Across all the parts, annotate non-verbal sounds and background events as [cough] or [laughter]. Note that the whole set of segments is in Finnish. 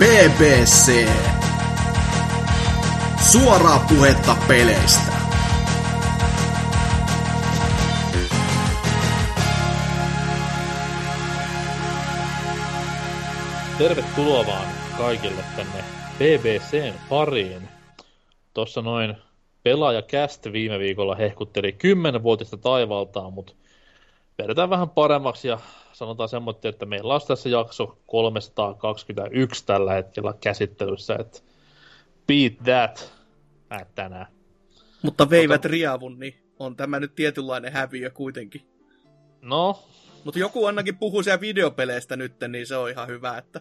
BBC. Suoraa puhetta peleistä. Tervetuloa vaan kaikille tänne BBCn pariin. Tuossa noin pelaaja Cast viime viikolla hehkutteli 10-vuotista taivaltaan, mutta vedetään vähän paremmaksi ja sanotaan semmoinen, että meillä on tässä jakso 321 tällä hetkellä käsittelyssä, että beat that Ää, tänään. Mutta veivät Ota... riavun, niin on tämä nyt tietynlainen häviö kuitenkin. No. Mutta joku ainakin puhuu siellä videopeleistä nyt, niin se on ihan hyvä, että...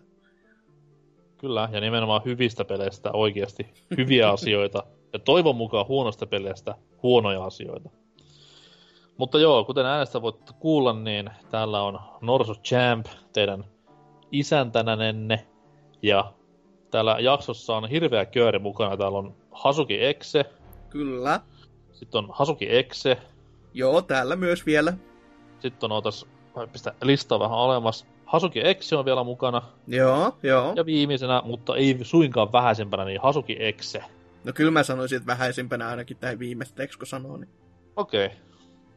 Kyllä, ja nimenomaan hyvistä peleistä oikeasti hyviä asioita. Ja toivon mukaan huonosta peleistä huonoja asioita. Mutta joo, kuten äänestä voit kuulla, niin täällä on Norsu Champ, teidän isäntänänenne. Ja täällä jaksossa on hirveä kööri mukana. Täällä on Hasuki Exe. Kyllä. Sitten on Hasuki Exe. Joo, täällä myös vielä. Sitten on, otas, pistä listaa vähän olemassa. Hasuki Exe on vielä mukana. Joo, joo. Ja viimeisenä, mutta ei suinkaan vähäisempänä, niin Hasuki Exe. No kyllä mä sanoisin, että vähäisimpänä ainakin tämä viimeistä, kun sanoo. Niin. Okei. Okay.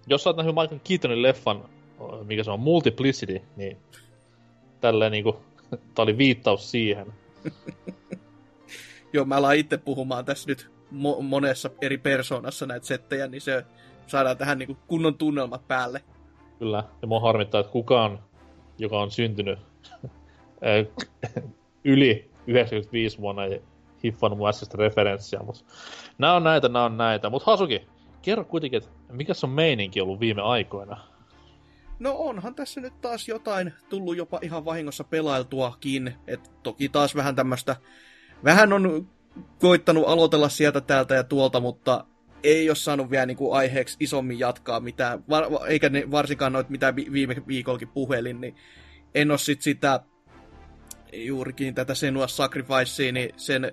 Jos sä oot nähnyt Michael Keatonin leffan, mikä se on, Multiplicity, niin tälleen niinku, [laughs] tää oli viittaus siihen. [laughs] Joo, mä alan itse puhumaan tässä nyt mo- monessa eri persoonassa näitä settejä, niin se saadaan tähän niinku kunnon tunnelmat päälle. Kyllä, ja mua harmittaa, että kukaan, joka on syntynyt [laughs] yli 95 vuonna, ei hiffannut mun äskeistä referenssiä, mutta nämä on näitä, nämä on näitä. Mutta Hasuki, kerro kuitenkin, että mikä on meininki ollut viime aikoina? No onhan tässä nyt taas jotain tullut jopa ihan vahingossa pelailtuakin. Et toki taas vähän tämmöistä, vähän on koittanut aloitella sieltä täältä ja tuolta, mutta ei ole saanut vielä niin kuin aiheeksi isommin jatkaa mitään, eikä ne varsinkaan noit mitä viime viikollakin puhelin, niin en ole sit sitä juurikin tätä Senua Sacrificea, niin sen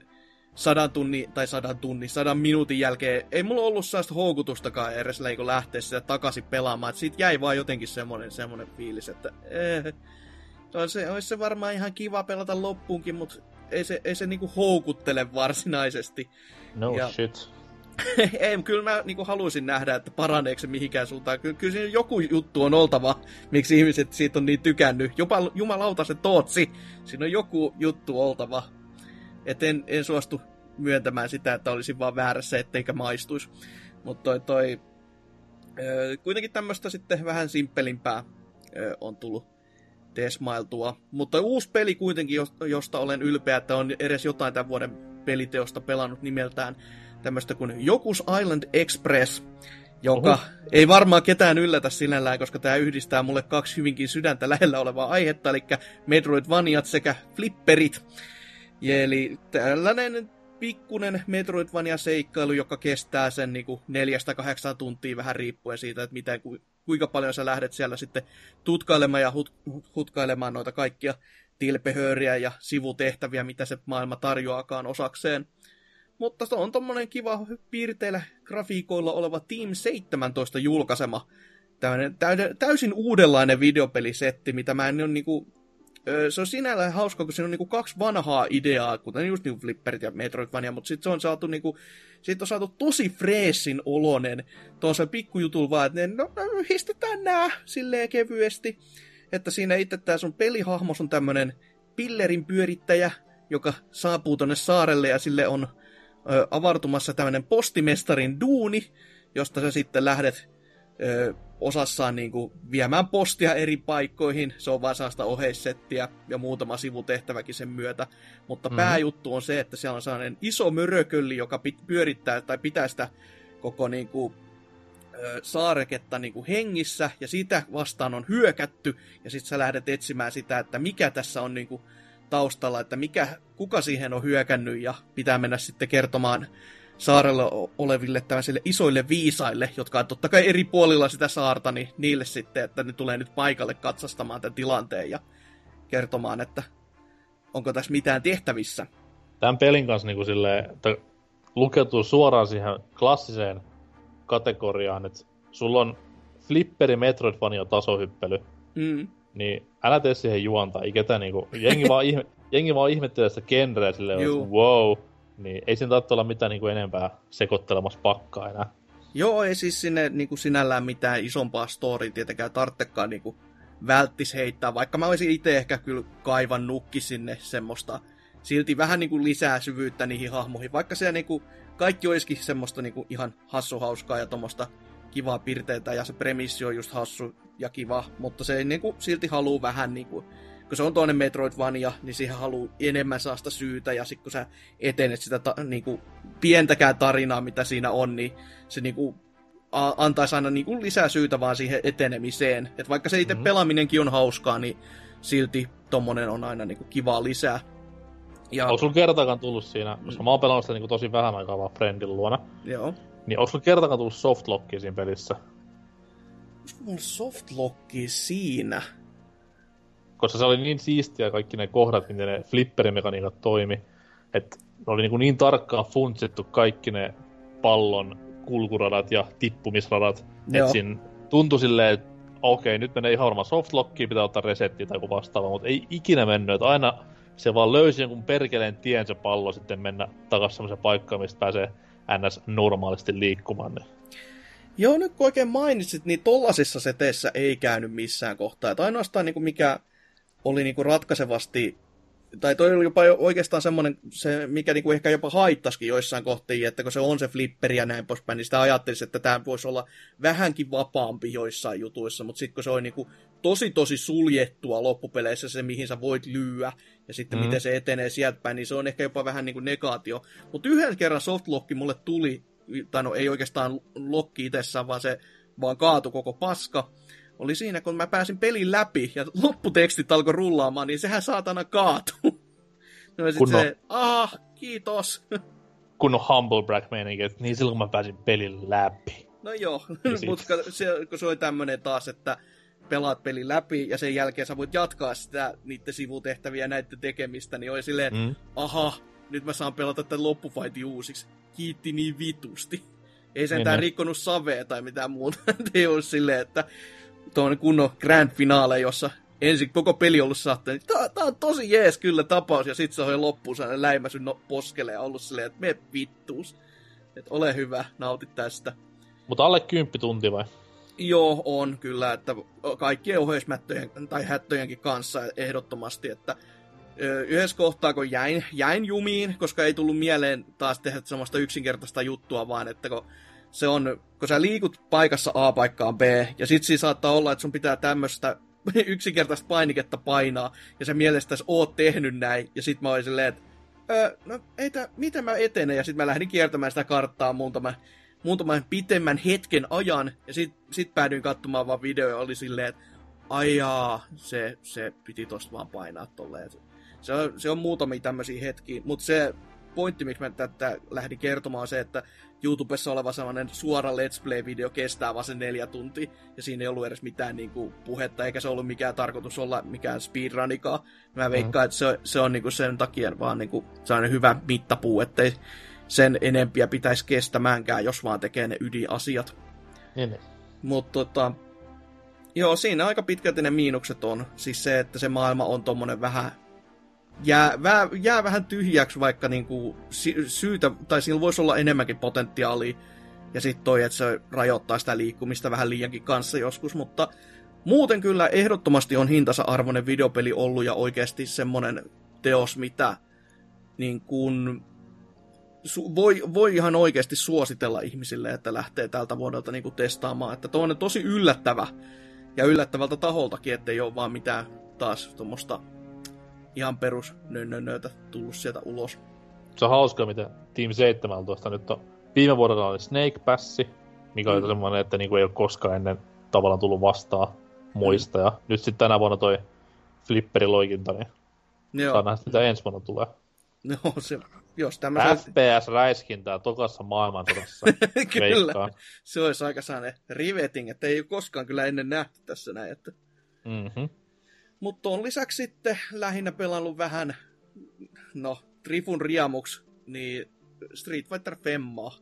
sadan tunnin, tai sadan tunnin, sadan minuutin jälkeen, ei mulla ollut sellaista houkutustakaan edes niin lähteä sitä takaisin pelaamaan. Siitä jäi vaan jotenkin semmoinen, semmoinen fiilis, että eh, se, olisi se varmaan ihan kiva pelata loppuunkin, mutta ei se, ei se niinku houkuttele varsinaisesti. No ja, shit. [laughs] ei, kyllä mä niinku haluaisin nähdä, että paraneeko se mihinkään suuntaan. Kyllä, kyllä siinä joku juttu on oltava, miksi ihmiset siitä on niin tykännyt. Jopa jumalauta se tootsi. Siinä on joku juttu oltava et en, en suostu myöntämään sitä, että olisin vaan väärässä, etteikä maistuisi. Mutta toi, toi ö, kuitenkin tämmöistä sitten vähän simppelimpää ö, on tullut tesmailtua. Mutta uusi peli kuitenkin, josta olen ylpeä, että on edes jotain tämän vuoden peliteosta pelannut nimeltään tämmöistä kuin Jokus Island Express, joka Oho. ei varmaan ketään yllätä sinällään, koska tämä yhdistää mulle kaksi hyvinkin sydäntä lähellä olevaa aihetta, eli Metroidvaniat sekä Flipperit. Eli tällainen pikkunen Metroidvania-seikkailu, joka kestää sen niin neljästä kahdeksan tuntia vähän riippuen siitä, että miten, kuinka paljon sä lähdet siellä sitten tutkailemaan ja hut, hutkailemaan noita kaikkia tilpehööriä ja sivutehtäviä, mitä se maailma tarjoakaan osakseen. Mutta se on tommonen kiva piirteillä grafiikoilla oleva Team 17 julkaisema. Täysin uudenlainen videopelisetti, mitä mä en ole niinku se on sinällään hauska, kun siinä on niinku kaksi vanhaa ideaa, kuten just niinku Flipperit ja Metroidvania, mutta sitten se on saatu niinku, siitä on saatu tosi freesin olonen tuossa pikkujutulla vaan, että ne, no, no, histetään nää silleen kevyesti. Että siinä itse tämä sun pelihahmos on tämmönen pillerin pyörittäjä, joka saapuu tonne saarelle ja sille on ö, avartumassa tämmönen postimestarin duuni, josta sä sitten lähdet ö, osassaan niin kuin viemään postia eri paikkoihin. Se on vaan sellaista oheissettiä ja muutama sivutehtäväkin sen myötä. Mutta mm-hmm. pääjuttu on se, että siellä on sellainen iso mörökölli, joka pyörittää tai pitää sitä koko niin kuin, saareketta niin kuin hengissä, ja sitä vastaan on hyökätty, ja sitten sä lähdet etsimään sitä, että mikä tässä on niin kuin taustalla, että mikä, kuka siihen on hyökännyt, ja pitää mennä sitten kertomaan saarella oleville tämmöisille isoille viisaille, jotka on totta kai eri puolilla sitä saarta, niin niille sitten, että ne tulee nyt paikalle katsastamaan tämän tilanteen ja kertomaan, että onko tässä mitään tehtävissä. Tämän pelin kanssa niin kuin silleen, että lukeutuu suoraan siihen klassiseen kategoriaan, että sulla on flipperi Metroidvania tasohyppely, mm. niin älä tee siihen juonta, ei ketään niinku, jengi [laughs] vaan ihme, jengi vaan ihmettelee sitä genreä silleen, että wow, niin ei siinä tarvitse olla mitään niin kuin enempää sekoittelemassa pakkaa enää. Joo, ei siis sinne niin kuin sinällään mitään isompaa story tietenkään tarvitsekaan niin kuin välttis heittää, vaikka mä olisin itse ehkä kyllä kaivan nukki sinne semmoista silti vähän niin kuin lisää syvyyttä niihin hahmoihin, vaikka se niin kuin, kaikki olisikin semmoista niin kuin ihan hassuhauskaa ja tuommoista kivaa pirteitä ja se premissi on just hassu ja kiva, mutta se niin kuin, silti haluaa vähän niin kuin, kun se on toinen Metroidvania, niin siihen haluaa enemmän saasta syytä, ja sitten kun sä etenet sitä ta, niin kuin, pientäkään tarinaa, mitä siinä on, niin se niin kuin, a, antaisi aina niin kuin, lisää syytä vaan siihen etenemiseen. Et vaikka se itse mm-hmm. pelaaminenkin on hauskaa, niin silti tommonen on aina niin kuin, kivaa lisää. Ja... Onko sulla kertaakaan tullut siinä, koska mä oon pelannut sitä niin tosi vähän aikaa vaan Friendin luona. Joo. Niin onko sulla kertaakaan tullut softlockia siinä pelissä? Onko mulla softlocki siinä? Koska se oli niin siistiä kaikki ne kohdat, miten ne flipperimekaniikat toimi. Että ne oli niin, niin tarkkaan funtsittu kaikki ne pallon kulkuradat ja tippumisradat. Että siinä tuntui silleen, että okei, nyt menee ihan varmaan softlockiin, pitää ottaa resetti tai joku vastaava, mutta ei ikinä mennyt, että aina se vaan löysi jonkun perkeleen tien se pallo sitten mennä takaisin semmoiseen paikkaan, mistä pääsee ns. normaalisti liikkumaan. Niin. Joo, nyt kun oikein mainitsit, niin tollasissa seteissä ei käynyt missään kohtaa. Että ainoastaan niin kuin mikä oli niin kuin ratkaisevasti, tai toi oli jopa oikeastaan semmoinen, se, mikä niin kuin ehkä jopa haittasikin joissain kohtiin, että kun se on se flipperi ja näin poispäin, niin sitä ajattelisi, että tämä voisi olla vähänkin vapaampi joissain jutuissa, mutta sitten kun se on niin kuin tosi tosi suljettua loppupeleissä se, mihin sä voit lyödä, ja sitten mm. miten se etenee sieltä päin, niin se on ehkä jopa vähän niin kuin negaatio. Mutta yhden kerran softlocki mulle tuli, tai no ei oikeastaan lokki itsessään, vaan se vaan kaatu koko paska, oli siinä, kun mä pääsin pelin läpi ja lopputekstit alkoi rullaamaan, niin sehän saatana kaatuu. [laughs] No ja sitten se, ah, kiitos. [laughs] Kun on humble brag meininki, että niin silloin kun mä pääsin pelin läpi. No joo, [laughs] mutta se, kun se oli tämmönen taas, että pelaat pelin läpi ja sen jälkeen sä voit jatkaa sitä niiden sivutehtäviä näiden tekemistä, niin oli silleen, mm. aha, nyt mä saan pelata tämän loppufaitin uusiksi. Kiitti niin vitusti. Ei sentään niin, rikkonut savea tai mitään muuta. Ei ole silleen, että tuon kunnon grand finale, jossa ensin koko peli ollut saattaa, niin tää, tää, on tosi jees kyllä tapaus, ja sit se on loppuun sellainen läimäsy no, poskelle ja ollut silleen, että me vittuus. Että ole hyvä, nauti tästä. Mutta alle kymppi tunti vai? Joo, on kyllä, että kaikkien ohjeismättöjen tai hättöjenkin kanssa ehdottomasti, että yhdessä kohtaa, kun jäin, jäin jumiin, koska ei tullut mieleen taas tehdä semmoista yksinkertaista juttua, vaan että kun se on, kun sä liikut paikassa A paikkaan B, ja sit siinä saattaa olla, että sun pitää tämmöistä [laughs] yksinkertaista painiketta painaa, ja sä mielestäsi oot tehnyt näin, ja sit mä olin silleen, että öö, no ei tää, miten mä etenen, ja sit mä lähdin kiertämään sitä karttaa muutama, muutaman pitemmän hetken ajan, ja sit, sit päädyin katsomaan vaan videoja, oli silleen, että ajaa, se, se piti tosta vaan painaa tolleen. Se on, se on muutamia tämmöisiä hetkiä, mutta se pointti, miksi mä tätä lähdin kertomaan, on se, että YouTubessa oleva sellainen suora Let's Play-video kestää vaan sen neljä tuntia, ja siinä ei ollut edes mitään niin kuin, puhetta, eikä se ollut mikään tarkoitus olla mikään speedrunikaan. Mä veikkaan, mm. että se, se on niin kuin sen takia vaan niin kuin, sellainen hyvä mittapuu, ettei sen enempiä pitäisi kestämäänkään, jos vaan tekee ne ydinasiat. Niin. Mutta tota, joo, siinä aika pitkälti ne miinukset on. Siis se, että se maailma on tommonen vähän jää, vää, jää vähän tyhjäksi, vaikka niinku syytä, tai sillä voisi olla enemmänkin potentiaalia. Ja sitten toi, että se rajoittaa sitä liikkumista vähän liiankin kanssa joskus, mutta muuten kyllä ehdottomasti on hintansa arvoinen videopeli ollut ja oikeasti semmonen teos, mitä niin kun, su, voi, voi ihan oikeasti suositella ihmisille, että lähtee tältä vuodelta niin testaamaan. Että on tosi yllättävä ja yllättävältä taholtakin, ettei ole vaan mitään taas tuommoista ihan perus nönnönnöitä tullut sieltä ulos. Se on hauska, miten Team 17 nyt on... Viime vuodella oli Snake Passi, mikä oli mm. semmoinen, että niinku ei ole koskaan ennen tavallaan tullut vastaan muista. Mm. Ja nyt sitten tänä vuonna toi flipperiloikinta, niin Joo. saa nähdä, mitä ensi vuonna tulee. No, se, jos tämä... FPS-räiskintää tokassa maailmansodassa. [laughs] kyllä, veikkaan. se olisi aika sellainen riveting, että ei ole koskaan kyllä ennen nähty tässä näin. Että... Mm-hmm. Mutta on lisäksi sitten lähinnä pelannut vähän, no, Trifun riamuks, niin Street Fighter Femmaa.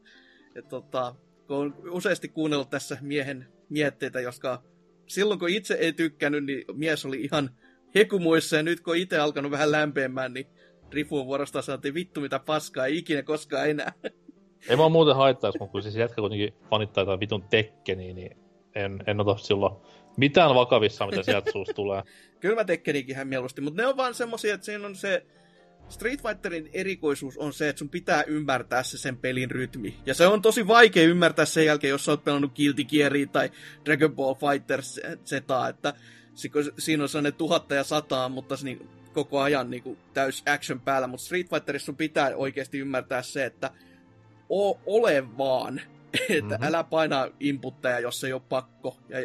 Ja tota, kun on useasti kuunnellut tässä miehen mietteitä, jotka silloin kun itse ei tykkännyt, niin mies oli ihan hekumuissa ja nyt kun itse alkanut vähän lämpeämään, niin Rifuun vuorosta saatiin vittu mitä paskaa, ei ikinä koskaan enää. Ei mä muuten haittaisi, kun siis jätkä kuitenkin fanittaa jotain vitun tekkeniä, niin en, en ota silloin mitään vakavissa, mitä sieltä suusta tulee. [laughs] Kyllä mä tekkenikin hän mieluusti, mutta ne on vaan semmosia, että siinä on se Street Fighterin erikoisuus on se, että sun pitää ymmärtää se sen pelin rytmi. Ja se on tosi vaikea ymmärtää sen jälkeen, jos sä oot pelannut Guilty Gearia tai Dragon Ball Fighter Z, että siinä on sellainen tuhatta ja sataa, mutta se niin, koko ajan niin kuin, täys action päällä. Mutta Street Fighterissa sun pitää oikeasti ymmärtää se, että o, ole vaan. [laughs] että mm-hmm. älä painaa inputteja, jos ei ole pakko. Ja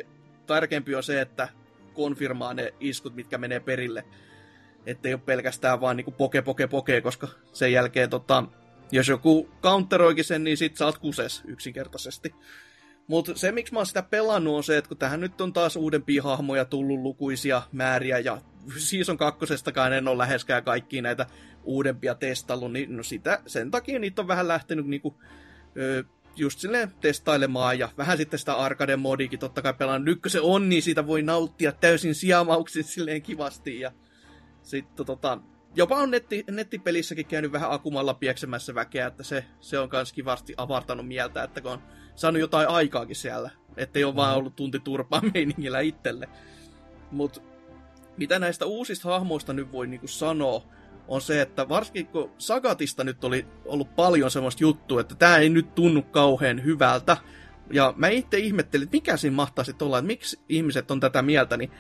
tärkeämpi on se, että konfirmaa ne iskut, mitkä menee perille että ei ole pelkästään vaan niinku poke, poke, poke, koska sen jälkeen tota, jos joku counteroikin sen, niin sit sä oot kuses yksinkertaisesti. Mutta se, miksi mä oon sitä pelannut, on se, että kun tähän nyt on taas uudempia hahmoja tullut lukuisia määriä, ja Season kakkosestakaan en ole läheskään kaikkia näitä uudempia testaillut, niin no sitä, sen takia niitä on vähän lähtenyt niinku, ö, just silleen testailemaan, ja vähän sitten sitä arcade-modiikin totta kai pelaan. Nyt kun se on, niin siitä voi nauttia täysin sijamauksin silleen kivasti, ja sitten tota, jopa on netti, nettipelissäkin käynyt vähän akumalla pieksemässä väkeä, että se, se on kans kivasti avartanut mieltä, että kun on saanut jotain aikaakin siellä. Että ei ole mm. vaan ollut tunti turpaa meiningillä itselle. Mutta mitä näistä uusista hahmoista nyt voi niinku sanoa, on se, että varsinkin kun Sagatista nyt oli ollut paljon semmoista juttua, että tämä ei nyt tunnu kauhean hyvältä. Ja mä itse ihmettelin, että mikä siinä mahtaisi olla, että miksi ihmiset on tätä mieltä, niin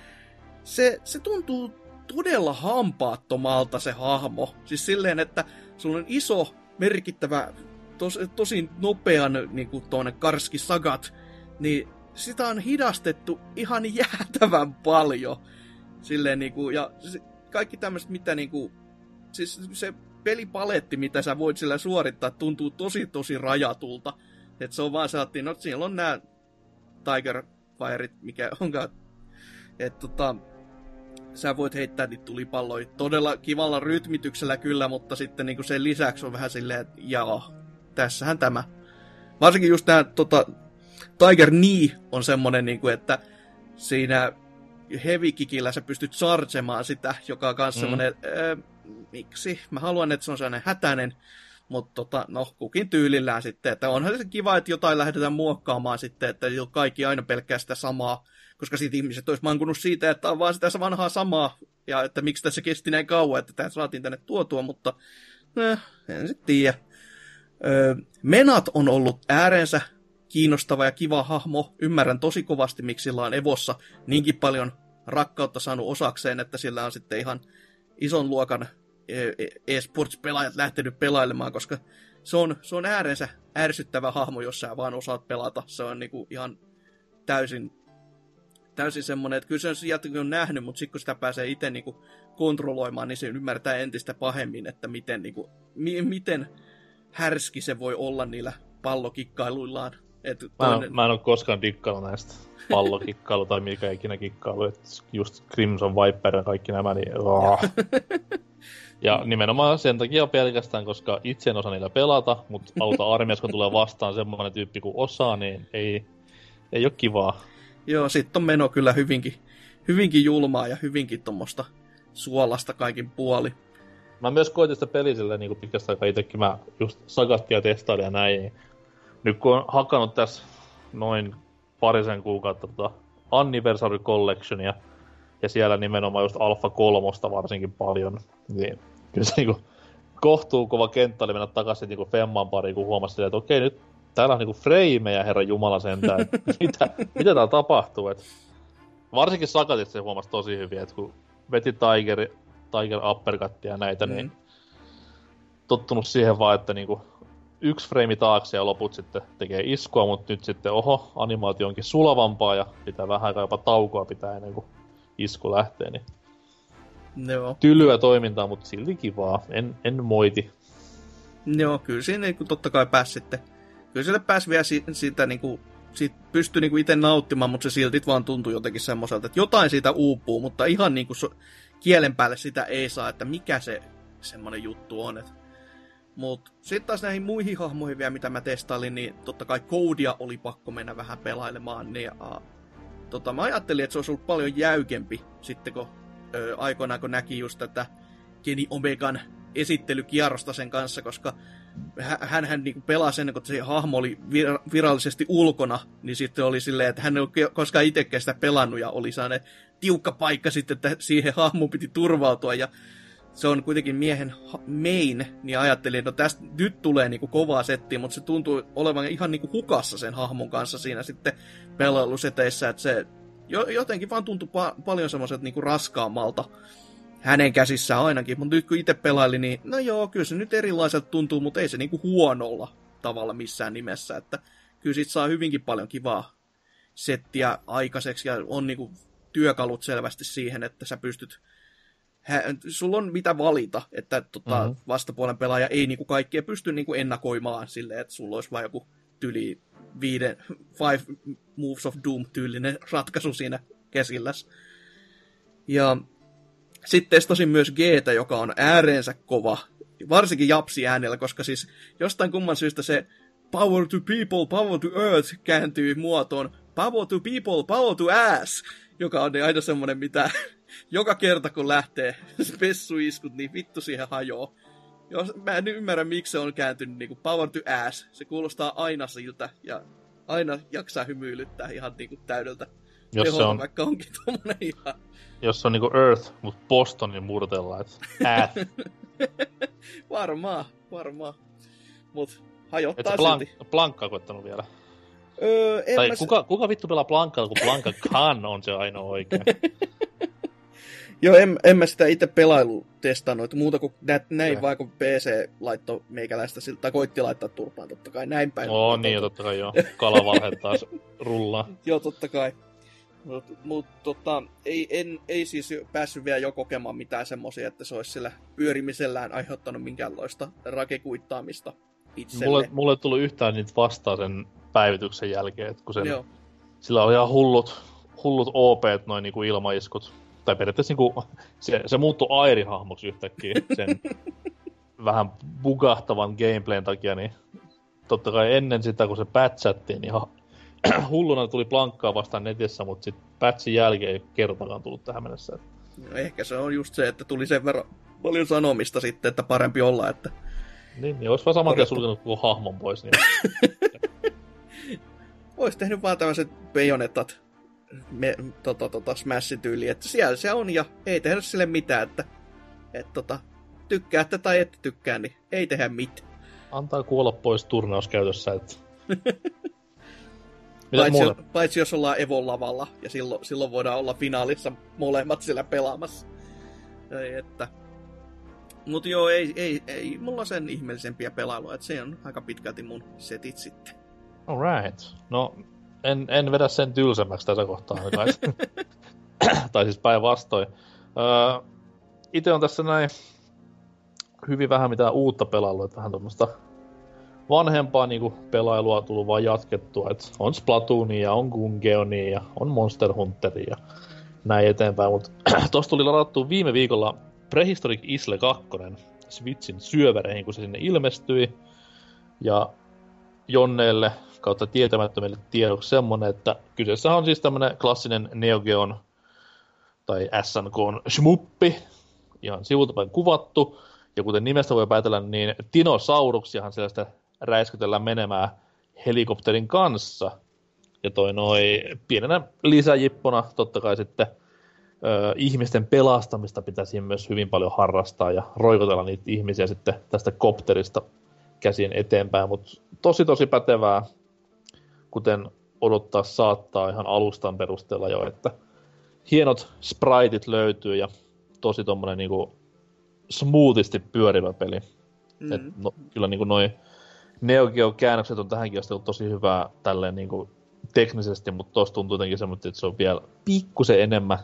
se, se tuntuu todella hampaattomalta se hahmo. Siis silleen, että sulla on iso, merkittävä, tos, tosi nopean niin kuin tuonne Karski Sagat, niin sitä on hidastettu ihan jäätävän paljon. Silleen niin kuin, ja kaikki tämmöiset, mitä niin kuin, siis se pelipaletti, mitä sä voit sillä suorittaa, tuntuu tosi tosi rajatulta. Että se on vaan saattiin, no siellä on nämä Tiger Fireit, mikä onkaan, että tota, sä voit heittää niitä tulipalloja todella kivalla rytmityksellä kyllä, mutta sitten niin sen lisäksi on vähän silleen, että jaa, tässähän tämä. Varsinkin just tämä tota, Tiger Knee on semmonen, niin kuin, että siinä heavy kickillä sä pystyt chargemaan sitä, joka on myös mm. semmonen, äh, miksi? Mä haluan, että se on sellainen hätäinen, mutta tota, no, kukin tyylillään sitten, että onhan se kiva, että jotain lähdetään muokkaamaan sitten, että ei ole kaikki aina pelkkää sitä samaa koska siitä ihmiset olisi mankunut siitä, että on vaan sitä vanhaa samaa, ja että miksi tässä kesti näin kauan, että tämä saatiin tänne tuotua, mutta eh, en sitten tiedä. Öö, Menat on ollut äärensä kiinnostava ja kiva hahmo. Ymmärrän tosi kovasti, miksi sillä on Evossa niinkin paljon rakkautta saanut osakseen, että sillä on sitten ihan ison luokan e-sports-pelaajat lähtenyt pelailemaan, koska se on, se on äärensä ärsyttävä hahmo, jos sä vaan osaat pelata. Se on niinku ihan täysin täysin semmoinen, että kyllä se on sieltäkin on nähnyt, mutta sitten kun sitä pääsee itse niinku kontrolloimaan, niin se ymmärtää entistä pahemmin, että miten, niinku, mi- miten härski se voi olla niillä pallokikkailuillaan. Et toinen... mä, mä en ole koskaan dikkailu näistä pallokikkailu tai mikä ikinä kikkailu, että just Crimson Viper ja kaikki nämä, niin. [laughs] [laughs] Ja nimenomaan sen takia pelkästään, koska itse en osaa niillä pelata, mutta [laughs] auta armias, kun tulee vastaan semmoinen tyyppi kuin osaa, niin ei, ei ole kivaa. Joo, sitten on meno kyllä hyvinkin, hyvinkin julmaa ja hyvinkin tuommoista suolasta kaikin puoli. Mä myös koitin sitä peliä silleen niin pitkästä aikaa itsekin mä just sagattia testailin ja näin. Nyt kun on hakannut tässä noin parisen kuukautta tota Anniversary Collectionia, ja siellä nimenomaan just Alpha 3 varsinkin paljon, niin kyllä se niinku kohtuu kova kenttä oli mennä takaisin niinku Femman pariin, kun huomasi että okei, nyt täällä on niinku freimejä, herra Jumala sentään, että [laughs] mitä, mitä täällä tapahtuu, et varsinkin Sakatit se huomasi tosi hyvin, että kun veti Tiger, Tiger Uppercuttia ja näitä, niin mm. niin tottunut siihen vaan, että niinku yksi freimi taakse ja loput sitten tekee iskua, mutta nyt sitten oho, animaatio onkin sulavampaa ja pitää vähän aikaa jopa taukoa pitää ennen kuin isku lähtee, niin Joo. Tylyä toimintaa, mutta silti kivaa. En, en moiti. Joo, kyllä siinä niin totta kai pääsi sitten kyllä sille pääsi vielä si- siitä niinku, siitä pystyi niinku itse nauttimaan, mutta se silti vaan tuntui jotenkin semmoiselta, että jotain siitä uupuu, mutta ihan niinku so, kielen päälle sitä ei saa, että mikä se semmoinen juttu on. Et. Mut sitten taas näihin muihin hahmoihin vielä, mitä mä testailin, niin totta kai koodia oli pakko mennä vähän pelailemaan. Niin, uh, tota, mä ajattelin, että se olisi ollut paljon jäykempi sitten, kun aikoinaan, kun näki just tätä Kenny Omegan esittelykierrosta sen kanssa, koska hän, hän niin pelasi ennen kuin se hahmo oli vir- virallisesti ulkona, niin sitten oli silleen, että hän ei ole koskaan itsekään sitä pelannut ja oli sellainen tiukka paikka sitten, että siihen hahmoon piti turvautua ja se on kuitenkin miehen main, niin ajattelin, että no tästä nyt tulee niinku kovaa settiä, mutta se tuntuu olevan ihan niinku hukassa sen hahmon kanssa siinä sitten pelailuseteissä, että se jotenkin vaan tuntui pa- paljon semmoiselta niinku raskaammalta hänen käsissään ainakin, mutta nyt kun itse pelaili, niin no joo, kyllä se nyt erilaiselta tuntuu, mutta ei se niinku huonolla tavalla missään nimessä, että kyllä sit saa hyvinkin paljon kivaa settiä aikaiseksi ja on niinku työkalut selvästi siihen, että sä pystyt hä, sulla on mitä valita, että tota, mm-hmm. vastapuolen pelaaja ei niinku kaikkea pysty niinku ennakoimaan silleen, että sulla olisi vain joku tyli viiden, five moves of doom tyylinen ratkaisu siinä käsilläs. Ja sitten testasin myös g joka on ääreensä kova, varsinkin japsi äänellä, koska siis jostain kumman syystä se power to people, power to earth kääntyy muotoon power to people, power to ass, joka on aina semmonen, mitä [laughs] joka kerta kun lähtee [laughs] spessuiskut, niin vittu siihen hajoo. Jos, mä en ymmärrä, miksi se on kääntynyt niin kuin power to ass. Se kuulostaa aina siltä ja aina jaksaa hymyilyttää ihan niin kuin täydeltä jos teholta, se on, vaikka onkin tommonen ihan... Jos se on niinku Earth, mutta Bostonin murtella, ass. [laughs] varmaa, varmaa. Mut hajottaa Et silti. Plankkaa koittanut vielä. Öö, tai mä... kuka, kuka vittu pelaa Blankkaa, kun Blanka Khan on se ainoa oikein? [laughs] Joo, en, en mä sitä itse pelailu testannut, muuta kuin nä, näin eh. vaan kun PC laittoi meikäläistä, tai koitti laittaa turpaan, totta kai näin päin. Oo, niin, totta kai joo. [laughs] Kalavalheet taas rullaa. joo, totta kai. Mutta mut, tota, ei, en, ei siis päässyt vielä jo kokemaan mitään semmoisia, että se olisi sillä pyörimisellään aiheuttanut minkäänlaista rakekuittaamista itselle. Mulle, mulle tuli yhtään niitä vastaan sen päivityksen jälkeen, että kun sen, Joo. sillä oli ihan hullut, hullut OP, noin niinku ilmaiskut. Tai periaatteessa niinku, se, se muuttui Airi-hahmoksi yhtäkkiä sen [laughs] vähän bugahtavan gameplayn takia, niin totta kai ennen sitä, kun se pätsättiin, niin ihan [clears throat] hulluna tuli plankkaa vastaan netissä, mutta sitten patchin jälkeen ei kertakaan tullut tähän mennessä. No ehkä se on just se, että tuli sen verran paljon sanomista sitten, että parempi olla, että... Niin, niin olisi vaan saman tien sulkenut koko hahmon pois. Niin... [laughs] Olisi tehnyt vaan tämmöiset pejonetat me, tota, tota, smash-tyyli, että siellä se on ja ei tehdä sille mitään, että et, tota, tykkäätte tai ette tykkää, niin ei tehdä mitään. Antaa kuolla pois turnauskäytössä, että... [laughs] paitsi, jos, paitsi jos ollaan Evon lavalla, ja silloin, silloin voidaan olla finaalissa molemmat siellä pelaamassa. Ei, että... Mut joo, ei, ei, ei mulla sen ihmeellisempiä pelailua, että se on aika pitkälti mun setit sitten. Alright. No, en, en vedä sen tylsemmäksi tässä kohtaa. [laughs] tai siis päinvastoin. Öö, itse on tässä näin hyvin vähän mitään uutta pelailua, että vähän tuommoista vanhempaa niinku pelailua tullut vaan jatkettua. Et on Splatoonia, on Gungeonia ja on Monster Hunteria ja näin eteenpäin. Mutta [clears throat] tosta tuli ladattu viime viikolla Prehistoric Isle 2 Switchin syövereihin, kun se sinne ilmestyi. Ja Jonneelle kautta tietämättömille tiedoksi semmonen, että kyseessä on siis tämmönen klassinen Neo Geon tai SNK shmuppi, ihan sivultapäin kuvattu, ja kuten nimestä voi päätellä, niin dinosauruksiahan sellaista räiskytellään menemään helikopterin kanssa. Ja toi noi pienenä lisäjippona totta kai sitten ö, ihmisten pelastamista pitäisi myös hyvin paljon harrastaa ja roikotella niitä ihmisiä sitten tästä kopterista käsin eteenpäin, mutta tosi tosi pätevää, kuten odottaa saattaa ihan alustan perusteella jo, että hienot spriteit löytyy ja tosi tommonen niinku smoothisti pyörivä peli. Mm. Et no, kyllä niinku noin Neo Geo-käännökset on tähänkin asti ollut tosi hyvää tälleen niinku teknisesti, mutta tuossa tuntuu jotenkin semmoinen, että se on vielä pikkusen enemmän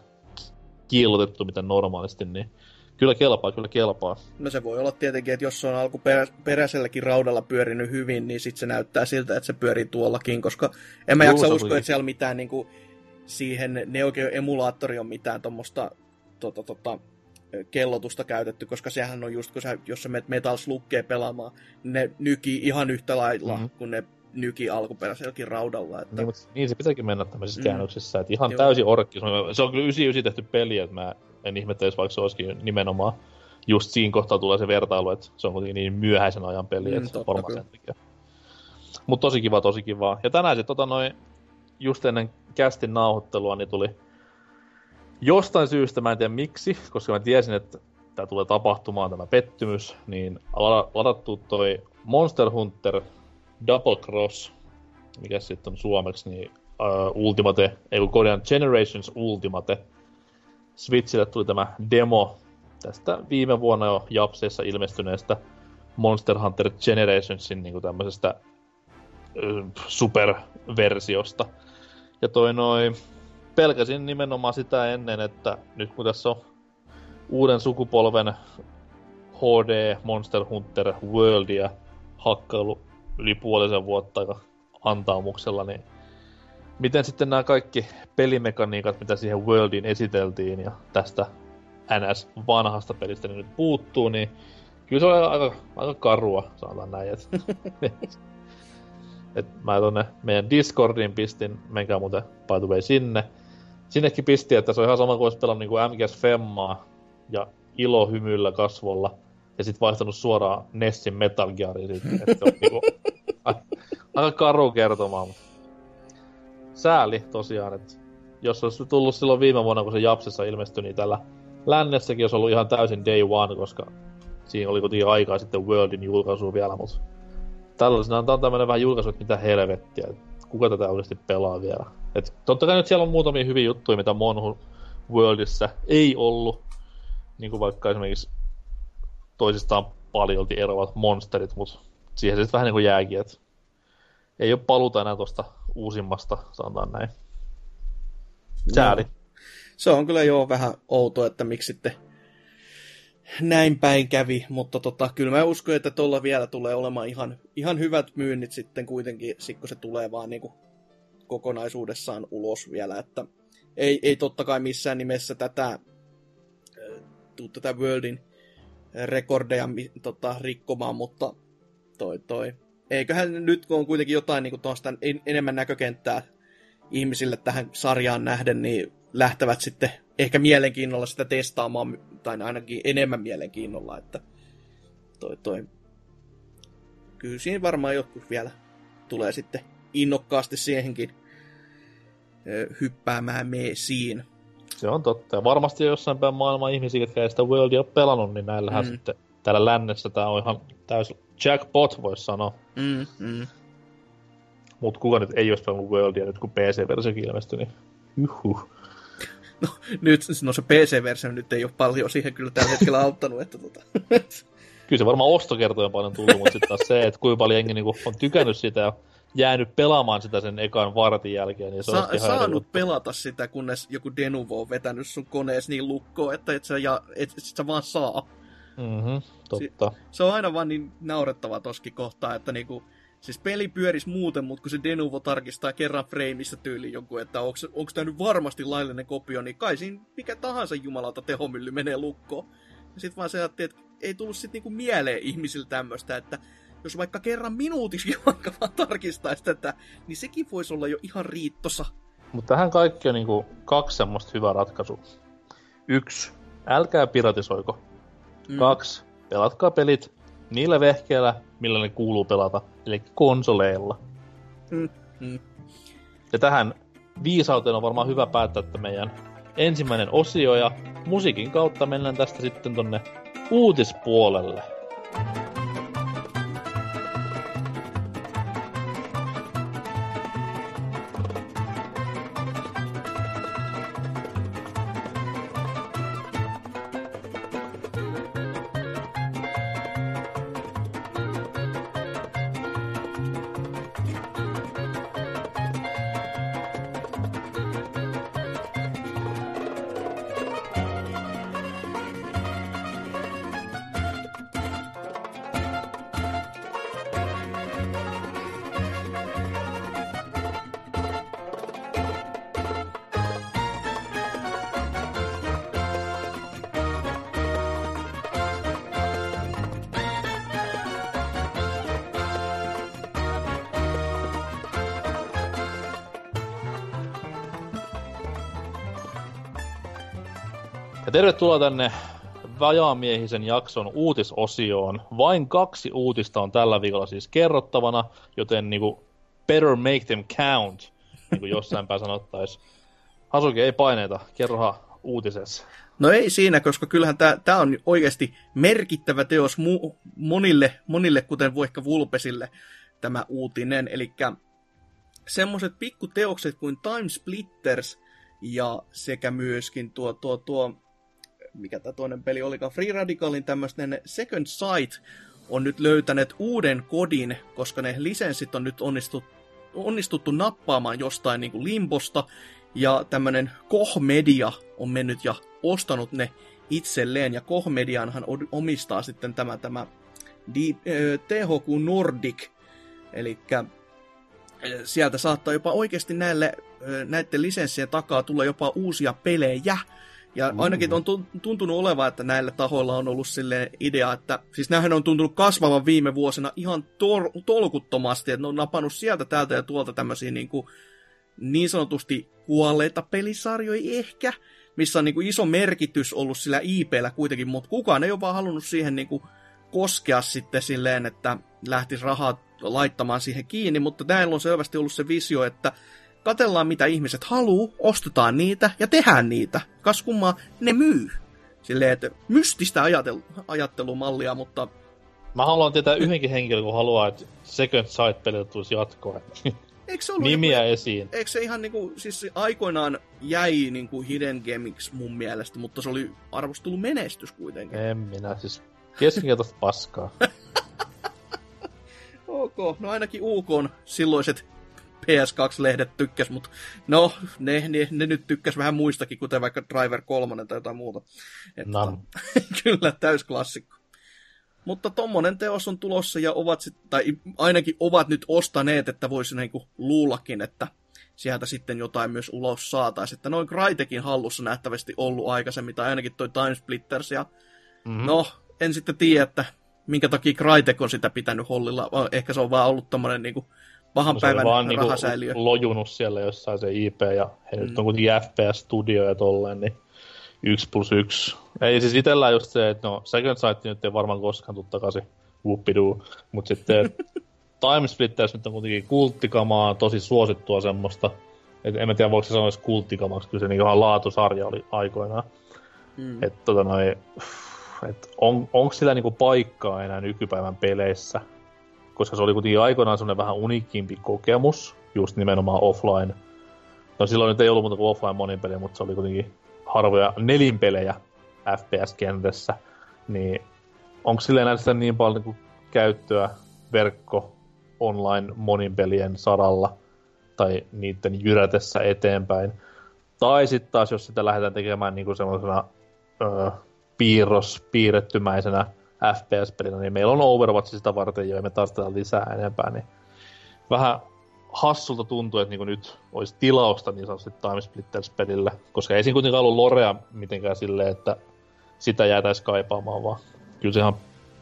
kiillotettu mitä normaalisti, niin Kyllä kelpaa, kyllä kelpaa. No se voi olla tietenkin, että jos se on alkuperäiselläkin raudalla pyörinyt hyvin, niin sitten se näyttää siltä, että se pyörii tuollakin, koska en mä jaksa uskoa, että siellä mitään niin kuin, siihen Neo Geo-emulaattori on mitään tuommoista tota, tota, kellotusta käytetty, koska sehän on just, kun sä, jos sä menet Metal Sluggeen pelaamaan, niin ne nyki ihan yhtä lailla mm-hmm. kuin ne nyki alkuperäiselläkin raudalla. Että... Niin, mutta niin se pitääkin mennä tämmöisissä mm. käännöksissä, että ihan Joo. täysin orkki. Se on kyllä 99 tehty peli, että mä en ihmettelisi, vaikka se olisikin nimenomaan just siinä kohtaa tulee se vertailu, että se on kuitenkin niin myöhäisen ajan peli, mm, että varmaan sen takia. Mutta tosi kiva, tosi kiva. Ja tänään sitten tota noin, just ennen kästin nauhoittelua, niin tuli jostain syystä, mä en tiedä miksi, koska mä tiesin, että tämä tulee tapahtumaan, tämä pettymys, niin ladattu toi Monster Hunter Double Cross, mikä sitten on suomeksi, niin uh, Ultimate, ei kun Generations Ultimate. Switchille tuli tämä demo tästä viime vuonna jo Japseissa ilmestyneestä Monster Hunter Generationsin niin tämmöisestä superversiosta. Ja toi noin, pelkäsin nimenomaan sitä ennen, että nyt kun tässä on uuden sukupolven HD Monster Hunter Worldia hakkailu yli puolisen vuotta aika antaumuksella, niin miten sitten nämä kaikki pelimekaniikat, mitä siihen Worldiin esiteltiin ja tästä NS vanhasta pelistä niin nyt puuttuu, niin kyllä se on aika, aika karua, sanotaan näin. Et, [laughs] et mä tonne meidän Discordiin pistin, menkää muuten by the way sinne. Sinnekin pisti, että se on ihan sama kuin olisi pelannut niin MGS Femmaa ja ilo hymyllä kasvolla ja sitten vaihtanut suoraan Nessin Metal Geariin sitten. Että on niinku, [laughs] aika karu kertomaan, mutta sääli tosiaan, että jos olisi tullut silloin viime vuonna, kun se Japsessa ilmestyi, niin tällä lännessäkin olisi ollut ihan täysin day one, koska siinä oli kuitenkin aikaa sitten Worldin julkaisu vielä, mutta tällaisena on tämmöinen vähän julkaisu, että mitä helvettiä, että kuka tätä oikeasti pelaa vielä. Et totta kai nyt siellä on muutamia hyviä juttuja, mitä Monhu Worldissa ei ollut, niin kuin vaikka esimerkiksi toisistaan paljolti eroavat monsterit, mutta siihen se sitten vähän niin kuin jääkin, että ei ole paluta enää tuosta uusimmasta, sanotaan näin. Sääli. No. Se on kyllä jo vähän outo, että miksi sitten näin päin kävi, mutta tota, kyllä mä uskon, että tuolla vielä tulee olemaan ihan, ihan hyvät myynnit sitten kuitenkin, kun se tulee vaan niin kuin kokonaisuudessaan ulos vielä, että ei, ei totta kai missään nimessä tätä, tätä Worldin rekordeja tota, rikkomaan, mutta toi toi. Eiköhän nyt, kun on kuitenkin jotain niin tuosta enemmän näkökenttää ihmisille tähän sarjaan nähden, niin lähtevät sitten ehkä mielenkiinnolla sitä testaamaan, tai ainakin enemmän mielenkiinnolla, että toi toi. Kyllä siinä varmaan jotkut vielä tulee sitten innokkaasti siihenkin hyppäämään meesiin. Se on totta. Ja varmasti jossain päin maailman ihmisiä, jotka ei sitä Worldia ole pelannut, niin näillähän mm. sitten täällä lännessä tämä on ihan täys jackpot, voisi sanoa. Mm, mm. Mut kuka nyt ei olisi pelannut Worldia nyt, kun PC-versiokin ilmestyi, niin juhu. No, nyt, no se PC-versio nyt ei ole paljon siihen kyllä tällä hetkellä auttanut, että tota. [laughs] Kyllä se varmaan ostokertoja paljon tullut, mutta sitten taas se, että kuinka paljon jengi niinku on tykännyt sitä ja jäänyt pelaamaan sitä sen ekan vartin jälkeen. Niin se Sa- on saanut edut. pelata sitä, kunnes joku Denuvo on vetänyt sun konees niin lukkoon, että et sä, ja, et, et sä vaan saa. Mm-hmm, totta. Si- se on aina vaan niin naurettava toski kohtaa, että niinku, Siis peli pyöris muuten, mutta kun se Denuvo tarkistaa kerran frameissa tyyli jonkun, että onko tämä nyt varmasti laillinen kopio, niin kai siinä mikä tahansa jumalauta tehomylly menee lukkoon. Ja sitten vaan se että ei tullut sitten niinku mieleen ihmisillä tämmöistä, että jos vaikka kerran minuutiksi [laughs] vaikka vaan tarkistaisi tätä, niin sekin voisi olla jo ihan riittosa. Mutta tähän kaikki on niinku kaksi semmoista hyvää ratkaisua. Yksi, älkää piratisoiko. Mm. Kaksi, pelatkaa pelit niillä vehkeillä, millä ne kuuluu pelata, eli konsoleilla. Mm. Mm. Ja tähän viisauteen on varmaan hyvä päättää, että meidän ensimmäinen osio ja musiikin kautta mennään tästä sitten tonne uutispuolelle. Tervetuloa tänne Vajaamiehisen jakson uutisosioon. Vain kaksi uutista on tällä viikolla siis kerrottavana, joten niinku better make them count, niin kuin jossain päin sanottaisiin. Hasuki, ei paineita, kerrohan uutisessa. No ei siinä, koska kyllähän tämä on oikeasti merkittävä teos mu- monille, monille, kuten vaikka Vulpesille, tämä uutinen. Eli semmoiset pikkuteokset kuin Time Splitters ja sekä myöskin tuo, tuo, tuo mikä tämä toinen peli olikaan, Free Radicalin tämmöinen Second Sight on nyt löytäneet uuden kodin, koska ne lisenssit on nyt onnistuttu, onnistuttu nappaamaan jostain niin kuin limbosta, ja tämmöinen Koh Media on mennyt ja ostanut ne itselleen, ja Koh Medianhan omistaa sitten tämä, tämä THQ Nordic, eli sieltä saattaa jopa oikeasti näille, näiden lisenssien takaa tulla jopa uusia pelejä, ja mm. ainakin on tuntunut olevan, että näillä tahoilla on ollut sille idea, että siis nämähän on tuntunut kasvavan viime vuosina ihan tor- tolkuttomasti, että ne on napannut sieltä täältä ja tuolta tämmöisiä niin, kuin, niin sanotusti kuolleita pelisarjoja ehkä, missä on niin kuin iso merkitys ollut sillä IPllä kuitenkin, mutta kukaan ei ole vaan halunnut siihen niin kuin koskea sitten silleen, että lähtisi rahaa laittamaan siihen kiinni, mutta näillä on selvästi ollut se visio, että katellaan mitä ihmiset haluu, ostetaan niitä ja tehdään niitä. Kas kummaa, ne myy. Silleen, että mystistä ajattelu, ajattelumallia, mutta... Mä haluan tietää yhdenkin henkilön, kun haluaa, että Second Sight-peliltä tulisi jatkoa. [laughs] Eikö se Nimiä joku, esiin. Eikö se ihan niinku, siis aikoinaan jäi niinku Hidden Gemiksi mun mielestä, mutta se oli arvostelun menestys kuitenkin. En minä, siis keskinkertaista paskaa. [laughs] ok, no ainakin UK silloiset PS2-lehdet tykkäs, mutta no, ne, ne, ne, nyt tykkäs vähän muistakin, kuten vaikka Driver 3 tai jotain muuta. Että, no. [laughs] kyllä, täysklassikko. Mutta tommonen teos on tulossa ja ovat sit, tai ainakin ovat nyt ostaneet, että voisi niinku luullakin, että sieltä sitten jotain myös ulos saataisiin. Että noin Crytekin hallussa nähtävästi ollut aikaisemmin, tai ainakin toi Time Splitters. Ja mm-hmm. no, en sitten tiedä, että minkä takia Crytek on sitä pitänyt hollilla. Ehkä se on vaan ollut tommonen niinku pahan no, päivän vaan niinku rahasäiliö. Niinku lojunut siellä jossain se IP, ja he mm. nyt on kuitenkin FPS-studio ja tolleen, niin yksi plus yksi. Ei siis itellään just se, että no Second Sight nyt ei varmaan koskaan tuu takaisin, whoopidoo, mutta sitten [laughs] Time Splitters nyt on kuitenkin kulttikamaa, tosi suosittua semmoista. Et en mä tiedä, voiko se sanoa edes kulttikamaksi, kyllä se niin ihan laatusarja oli aikoinaan. Mm. Että tota noin, et on, onko sillä niinku paikkaa enää nykypäivän peleissä? Koska se oli kuitenkin aikoinaan semmoinen vähän uniikimpi kokemus, just nimenomaan offline. No silloin nyt ei ollut muuta kuin offline monin mutta se oli kuitenkin harvoja nelinpelejä FPS-kentässä. Niin onko sille enää sitä niin paljon niin käyttöä verkko online monin pelien saralla tai niiden jyrätessä eteenpäin. Tai sitten taas, jos sitä lähdetään tekemään niin semmoisena öö, piirros, piirrettymäisenä FPS-pelinä, niin meillä on Overwatch sitä varten jo, ja me tätä lisää enempää, niin vähän hassulta tuntuu, että niin nyt olisi tilausta niin sanotusti Time Splitters-pelille, koska ei siinä kuitenkaan ollut lorea mitenkään silleen, että sitä jäätäisi kaipaamaan, vaan kyllä se ihan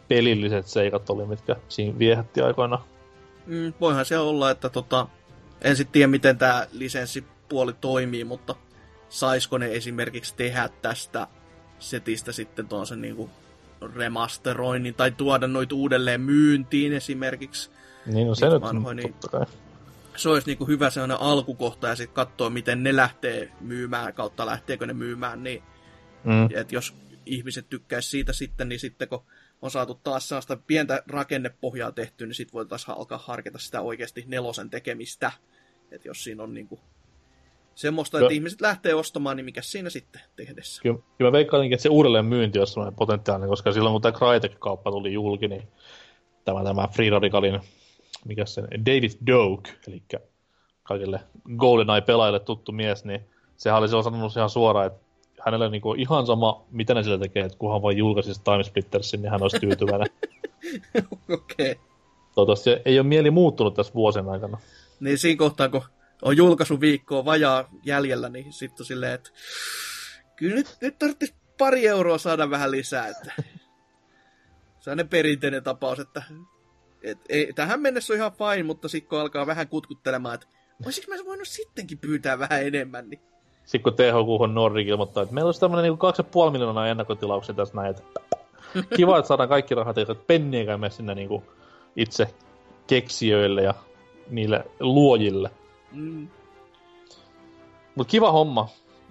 pelilliset seikat oli, mitkä siinä viehätti aikoina. Mm, voihan se olla, että tota, en sitten tiedä, miten tämä lisenssipuoli toimii, mutta saisiko ne esimerkiksi tehdä tästä setistä sitten tuon niinku remasteroinnin tai tuoda noita uudelleen myyntiin esimerkiksi. Niin, no se nyt vanhoja, niin. Se olisi niin kuin hyvä sellainen alkukohta ja sitten katsoa, miten ne lähtee myymään kautta lähteekö ne myymään. Niin, mm. että jos ihmiset tykkäisi siitä sitten, niin sitten kun on saatu taas sellaista pientä rakennepohjaa tehty, niin sitten voitaisiin alkaa harkita sitä oikeasti nelosen tekemistä. Että jos siinä on niin kuin semmoista, että ihmiset lähtee ostamaan, niin mikä siinä sitten tehdessä? Kyllä, kyllä mä veikkailinkin, että se uudelleen myynti on semmoinen potentiaalinen, koska silloin kun tämä Crytek-kauppa tuli julki, niin tämä, tämä Free Radicalin, mikä se David Doak, eli kaikille GoldenEye-pelaajille tuttu mies, niin sehän oli silloin sanonut ihan suoraan, että hänelle niin ihan sama, mitä ne sillä tekee, että kunhan vain julkaisisi Time Splittersin, niin hän olisi tyytyväinen. [laughs] Okei. okay. Toivottavasti ei ole mieli muuttunut tässä vuosien aikana. Niin siinä kohtaa, kun on julkaisuviikkoa vajaa jäljellä, niin sitten silleen, että kyllä nyt, nyt tarvitsisi pari euroa saada vähän lisää. Että se on perinteinen tapaus, että et, ei, tähän mennessä on ihan fine, mutta sitten kun alkaa vähän kutkuttelemaan, että olisiko mä voinut sittenkin pyytää vähän enemmän, niin Sitten kun THQ Nordic ilmoittaa, että meillä olisi tämmöinen niinku 2,5 miljoonaa ennakkotilauksia tässä näin, että kiva, että saadaan kaikki rahat, eikä penniäkään mene sinne niinku itse keksijöille ja niille luojille. Mm, Mutta kiva homma.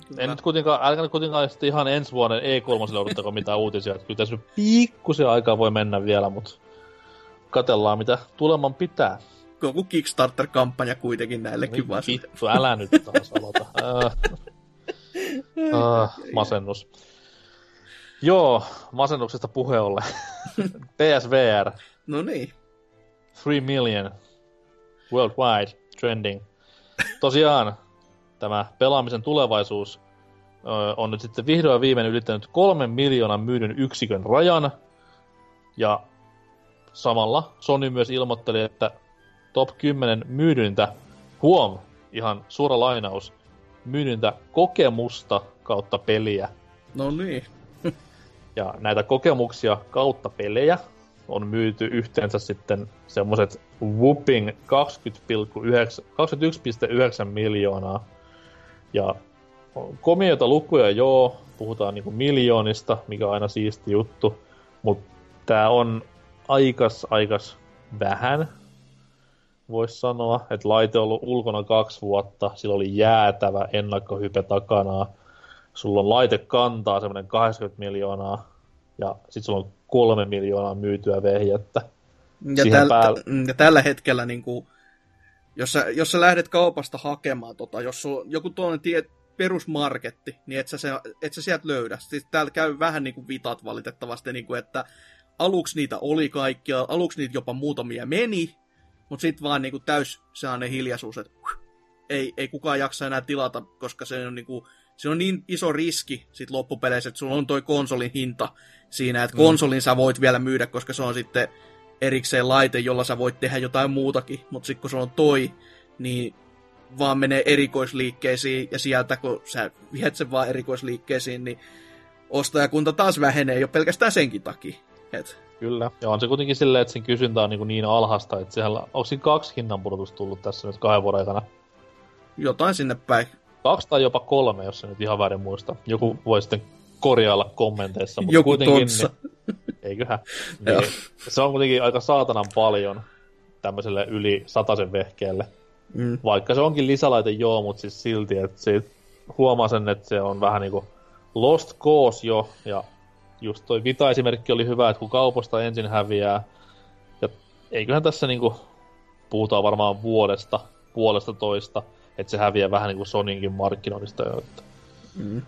kyllä. En nyt kuitenkaan, älkää nyt kuitenkaan sitten ihan ensi vuoden E3 odottako mitään uutisia. Että kyllä tässä pikkusen aikaa voi mennä vielä, mutta katellaan mitä tuleman pitää. Joku Kickstarter-kampanja kuitenkin näillekin vaan. Vittu, älä nyt taas aloita. Äh. [laughs] Äh, masennus. Joo, masennuksesta puhe ollen. [laughs] PSVR, No niin. 3 million worldwide trending. Tosiaan, tämä pelaamisen tulevaisuus ö, on nyt sitten vihdoin viimein ylittänyt kolmen miljoonan myydyn yksikön rajan. Ja samalla Sony myös ilmoitteli, että top 10 myydyntä, huom, ihan suora lainaus, myydyntä kokemusta kautta peliä. No niin. Ja näitä kokemuksia kautta pelejä on myyty yhteensä sitten semmoset whooping 20,9 21,9 miljoonaa. Ja komioita lukuja joo, puhutaan niinku miljoonista, mikä on aina siisti juttu, mutta tää on aikas aikas vähän, voisi sanoa, että laite on ollut ulkona kaksi vuotta, sillä oli jäätävä ennakkohype takanaan, sulla on laite kantaa semmoinen 80 miljoonaa, ja sit sulla on kolme miljoonaa myytyä vehjettä. Ja, täl, päälle- t- ja tällä hetkellä, niin kuin, jos, sä, jos sä lähdet kaupasta hakemaan, tota, jos sulla on joku tuollainen tie, perusmarketti, niin et sä, se, et sä sieltä löydä. Siis täällä käy vähän niin kuin vitat valitettavasti, niin kuin, että aluksi niitä oli kaikkia, aluksi niitä jopa muutamia meni, mutta sitten vaan niin kuin täys sellainen hiljaisuus, että ei, ei kukaan jaksa enää tilata, koska se on, niin kuin, se on niin iso riski sit loppupeleissä, että sulla on toi konsolin hinta siinä, että Mm. konsolin sä voit vielä myydä, koska se on sitten erikseen laite, jolla sä voit tehdä jotain muutakin, mutta sitten kun se on toi, niin vaan menee erikoisliikkeisiin, ja sieltä kun sä viet sen vaan erikoisliikkeisiin, niin ostajakunta taas vähenee jo pelkästään senkin takia. Et, Kyllä. Ja on se kuitenkin silleen, että sen kysyntä on niin, niin alhasta, että siellä, onko siinä kaksi hinnanpudotusta tullut tässä nyt kahden vuoden aikana? jotain sinne päin. Kaksi tai jopa kolme, jos se nyt ihan väärin muista. Joku voi sitten korjailla kommenteissa, mutta Joku kuitenkin, tontsa. Niin, eiköhän. [laughs] Niin, se on kuitenkin aika saatanan paljon tämmöiselle yli sataisen vehkeelle. Mm. Vaikka se onkin lisälaite joo, mutta siis silti, että siitä huomaa sen, että se on vähän niinku lost cause jo, ja just toi Vita-esimerkki oli hyvä, että kun kaupasta ensin häviää, ja eiköhän tässä niinku, puhutaan varmaan vuodesta, puolesta toista, että se häviää vähän niinku Soninkin markkinoinnista jo, että Mm.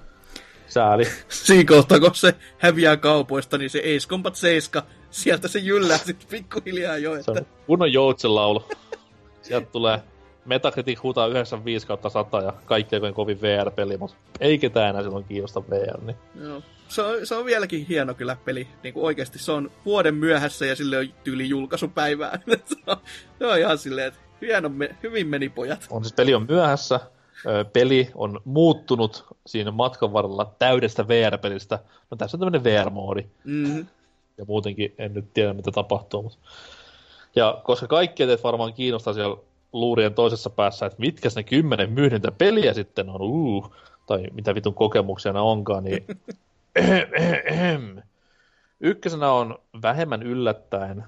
sääli. [laughs] Siinä kohtaa, kun se häviää kaupoista, niin se Ace Combat 7, sieltä se jyllää sitten pikkuhiljaa jo. Se Että... on kunnon joutsenlaulu. Sieltä tulee Metacritic huutaa 95 kautta 100 ja kaikki aikojen kovin VR-peli, mutta ei ketään enää silloin kiinnosta VR, niin Joo. Se on, se on vieläkin hieno kyllä peli. Niin kuin oikeasti se on vuoden myöhässä ja sille on tyyli julkaisupäivää. [laughs] se, on, se on ihan silleen, että hieno, hyvin meni pojat. on siis peli on myöhässä, peli on muuttunut siinä matkan varrella täydestä VR-pelistä. No tässä on tämmönen VR-moodi, Mm-hmm. ja muutenkin en nyt tiedä mitä tapahtuu. Mutta... Ja koska kaikki teet varmaan kiinnostaa siellä luurien toisessa päässä, että mitkä ne kymmenen myydintä peliä sitten on, uh, tai mitä vitun kokemuksia ne onkaan, niin [laughs] ykkösenä on vähemmän yllättäen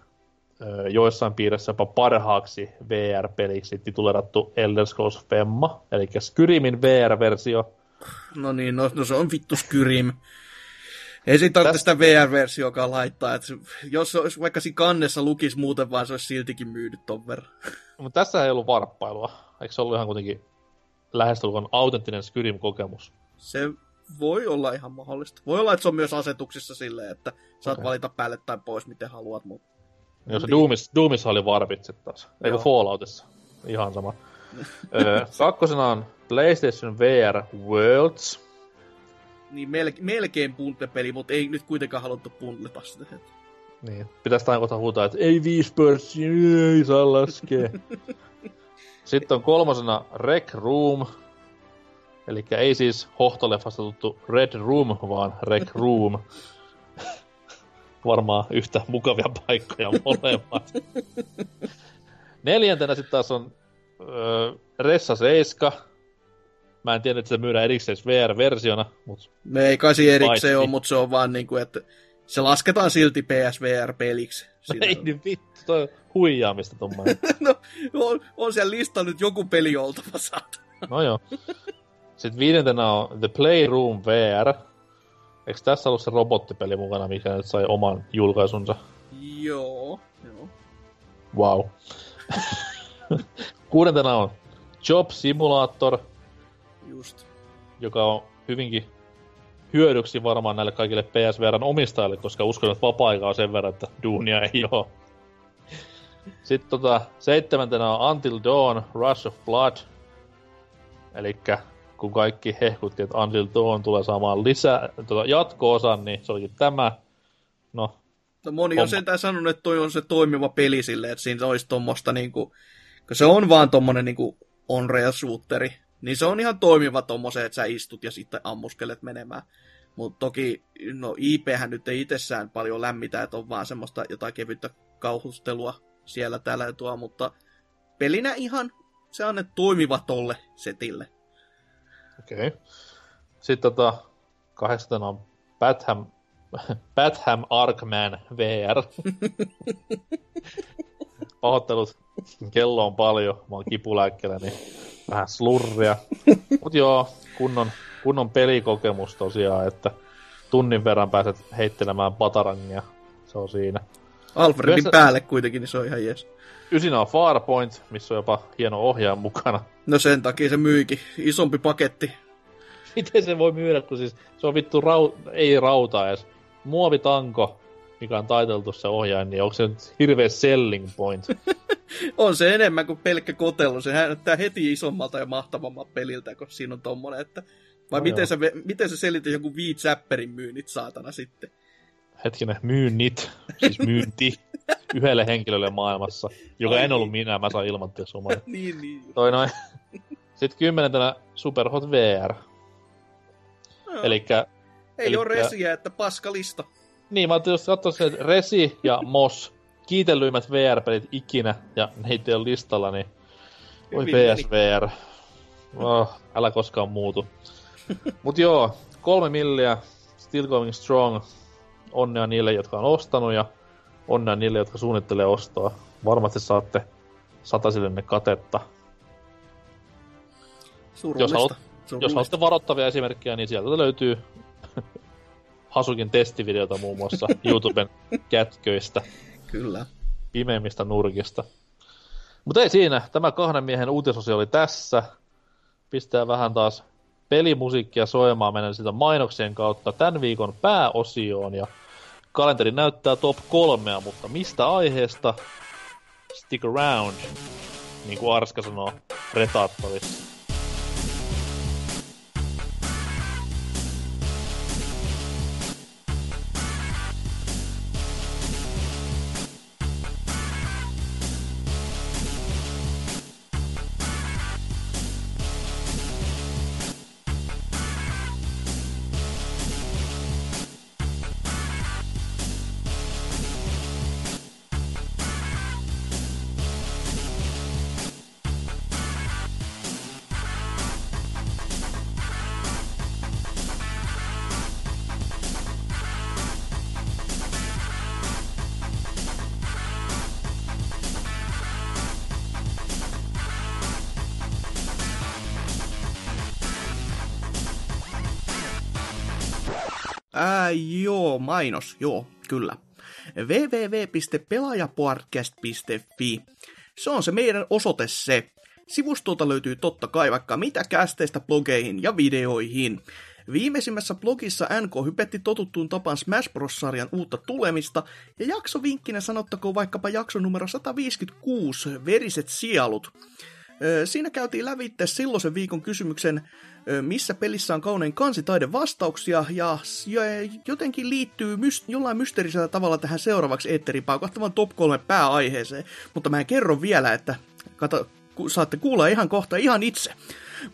joissain piirissä jopa parhaaksi VR-peliksi titulerattu Elder Scrolls Femma, eli Skyrimin VR-versio. No niin, no, no se on vittu Skyrim. Ei siitä tarvitse Tästä- sitä VR-versioakaan laittaa. Että se- jos olisi vaikka siinä kannessa lukisi muuten, vaan se olisi siltikin myynyt ton verran. Mutta tässä ei ollut varppailua. Eikö se ollut ihan kuitenkin lähestulkoon autenttinen Skyrim-kokemus? Se voi olla ihan mahdollista. Voi olla, että se on myös asetuksissa silleen, että saat Okei. valita päälle tai pois, miten haluat. Mutta... Jos se Niin. Doomis, Doomissa oli varpit sitten taas. Eikö. Falloutissa? Ihan sama. [laughs] Öö, kakkosena on PlayStation VR Worlds. Niin melkein, melkein bundle-peli, mutta ei nyt kuitenkaan haluttu bundleta sitä. Niin. Pitäisi tämän kohta huutaa, että ei viisi pörssiä, ei saa laskea. [laughs] Sitten on kolmosena Rec Room. Eli ei siis hohtoleffasta tuttu Red Room, vaan Rec Room. [laughs] Varmaan yhtä mukavia paikkoja [laughs] molemmat. Neljäntenä sitten taas on öö, Ressa 7. Mä en tiedä, että se myydään erikseen VR-versiona, mutta... Me ei kai se erikseen Paitsi. ole, mutta se on vaan niinku, että se lasketaan silti PSVR-peliksi. Siinä Ei niin vittu, toi on huijaamista tommoinen. [laughs] no, on, on siellä listalla nyt joku peli oltava saata. No joo. Sitten viidentenä on The Playroom VR. Eikö tässä ollut se robottipeli mukana, mikä nyt sai oman julkaisunsa? Joo, joo. Wow. [laughs] Kuudentena on Job Simulator, Just. joka on hyvinkin hyödyksi varmaan näille kaikille PSVRn omistajille, koska uskon, että vapaa-aika on sen verran, että duunia ei ole. Sitten tota, seitsemäntenä on Until Dawn, Rush of Blood. Eli kun kaikki hehkutti, että Until Dawn tulee saamaan lisää tota, jatko-osan, niin se olikin tämä. No, No moni Homma. on sentään sanonut, että toi on se toimiva peli silleen, että siinä olisi tommosta niinku, kun se on vaan tommonen niinku on rail shooteri, niin se on ihan toimiva tommoseen, että sä istut ja sitten ammuskelet menemään. Mutta toki, no IP-hän nyt ei itsessään paljon lämmitä, että on vaan semmoista jotain kevyttä kauhustelua siellä täällä ja tuo, mutta pelinä ihan se on ne toimiva tolle setille. Okei. Okay. Sitten tota, kahdeksantena on Batham, [laughs] Batham Arkman VR. [laughs] Pahoittelut, kello on paljon, mä oon kipulääkkeellä, niin vähän slurria. Mut joo, kunnon, kunnon pelikokemus tosiaan, että tunnin verran pääset heittelemään patarangia. Se on siinä. Alfredin Yleensä- päälle kuitenkin, niin se on ihan jees. Ysinä on Farpoint, missä on jopa hieno ohjaaja mukana. No sen takia se myikin. Isompi paketti. Miten se voi myydä, kun siis se on vittu rau... ei rauta edes. Muovitanko, mikä on taiteltu se ohjaaja, niin onko se nyt hirveä selling point? [laughs] On se enemmän kuin pelkkä kotelo. Se näyttää heti isommalta ja mahtavammalta peliltä, kun siinä on tommonen, että... Vai No miten, joo. sä, miten sä selität joku Wii Zapperin myynnit, saatana, sitten? Hetkinen, myynnit, siis myynti yhdelle henkilölle maailmassa, joka Ai en ollut niin. minä, mä saan ilmoitteeksi oman. [laughs] niin, niin. Toi noin. Sitten kymmenentenä Superhot VR. No, Elikkä, ei elikkä- ole resiä, että paskalista. niin mä ajattelin just katsoa se, että Resi ja Mos, kiitellyimmät VR-pelit ikinä, ja niitä ei ole listalla, niin voi. PSVR. Oh, älä koskaan muutu. Mut joo, kolme milliä, Still Going Strong. Onnea niille, jotka on ostanut, ja onnea niille, jotka suunnittelee ostoa. Varmasti saatte satasillenne katetta. Surullista. haluat- Jos haluatte varoittavia esimerkkejä, niin sieltä löytyy [laughs] Hasukin testivideota muun muassa [laughs] YouTuben kätköistä, Kyllä. pimeimmistä nurkista. Mutta ei siinä, tämä kahden miehen uutisosio oli tässä. Pistää vähän taas pelimusiikkia soimaan menen sitä mainoksien kautta tämän viikon pääosioon ja kalenteri näyttää top kolmea, mutta mistä aiheesta? Stick around, niin kuin Arska sanoo Retaattorissa. Joo, mainos, joo, kyllä. www.pelaajapodcast.fi Se on se meidän osoite se. Sivustolta löytyy totta kai vaikka mitä kästeistä blogeihin ja videoihin. Viimeisimmässä blogissa NK hypetti totuttuun tapaan Smash Bros-sarjan uutta tulemista, ja jaksovinkkinä sanottakoon vaikkapa jakso numero 156, Veriset sielut. Siinä käytiin lävitte silloisen viikon kysymyksen, missä pelissä on kaunein kansitaide vastauksia, ja, jotenkin liittyy mys, jollain mysteerisellä tavalla tähän seuraavaksi eetteriin paukahtavan top 3 pääaiheeseen, mutta mä en kerro vielä, että kato, saatte kuulla ihan kohta ihan itse.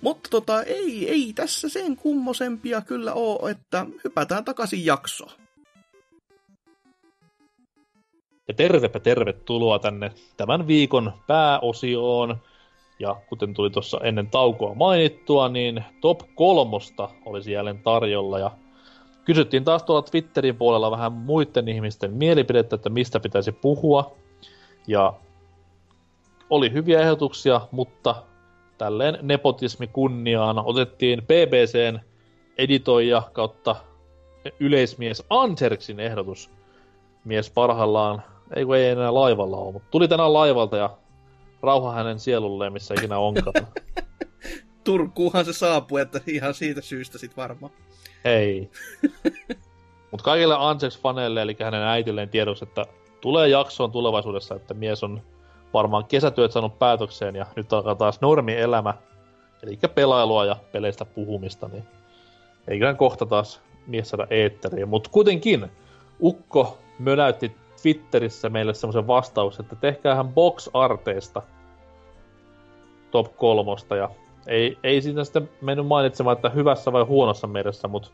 Mutta tota, ei, ei tässä sen kummosempia kyllä oo, että hypätään takaisin jaksoon. Ja tervepä tervetuloa tänne tämän viikon pääosioon. Ja kuten tuli tuossa ennen taukoa mainittua, niin top kolmosta olisi jälleen tarjolla. Ja kysyttiin taas tuolla Twitterin puolella vähän muiden ihmisten mielipidettä, että mistä pitäisi puhua. Ja oli hyviä ehdotuksia, mutta tälleen nepotismi kunniaan otettiin BBCn editoija kautta yleismies Anserksin ehdotus. Mies parhaillaan, ei kun ei enää laivalla ole, mutta tuli tänään laivalta ja rauha hänen sielulleen, missä ikinä onkaan. [laughs] Turkuuhan se saapuu, että ihan siitä syystä sit varmaan. Ei. [laughs] Mutta kaikille Ansex-faneille, eli hänen äitilleen tiedoksi, että tulee jaksoon tulevaisuudessa, että mies on varmaan kesätyöt saanut päätökseen ja nyt alkaa taas normi elämä, eli pelailua ja peleistä puhumista, niin eiköhän kohta taas mies saada eetteriin. Mutta kuitenkin Ukko mönäytti Twitterissä meille semmoisen vastauksen, että tehkäähän box arteista top kolmosta ja ei, ei siinä sitten mennyt mainitsemaan, että hyvässä vai huonossa mielessä, mutta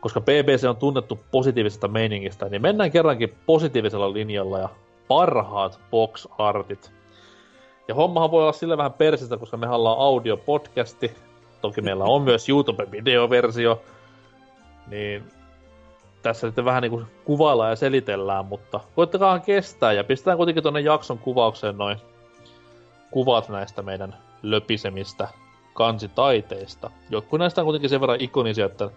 koska BBC on tunnettu positiivisesta meiningistä, niin mennään kerrankin positiivisella linjalla ja parhaat box artit. Ja hommahan voi olla sille vähän persistä, koska me ollaan audio-podcasti. Toki meillä on myös YouTube-videoversio. Niin tässä sitten vähän niinku kuvaillaan ja selitellään, mutta koittakaa kestää ja pistetään kuitenkin tuonne jakson kuvaukseen noin kuvat näistä meidän löpisemistä kansitaiteista. Jotkut näistä on kuitenkin sen verran ikonisia, että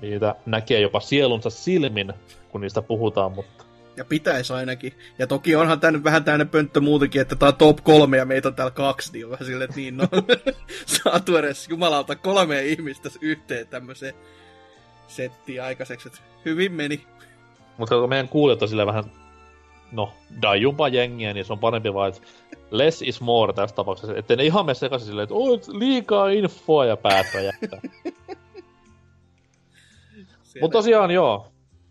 niitä näkee jopa sielunsa silmin, kun niistä puhutaan, mutta... Ja pitäisi ainakin. Ja toki onhan tämä vähän täynnä pönttö muutenkin, että tämä on top kolme ja meitä on täällä kaksi, niin on vähän silleen, että niin no, [laughs] saatu edes jumalauta kolme ihmistä yhteen tämmöiseen settiin aikaiseksi, että hyvin meni. Mutta kun meidän kuulijat on sillä vähän, no, dajumpaa jengiä, niin se on parempi vaan, että less is more tässä tapauksessa. Että ne ihan mene sekaisin silleen, että oot liikaa infoa ja päät räjähtää. [laughs] Mutta tosiaan joo,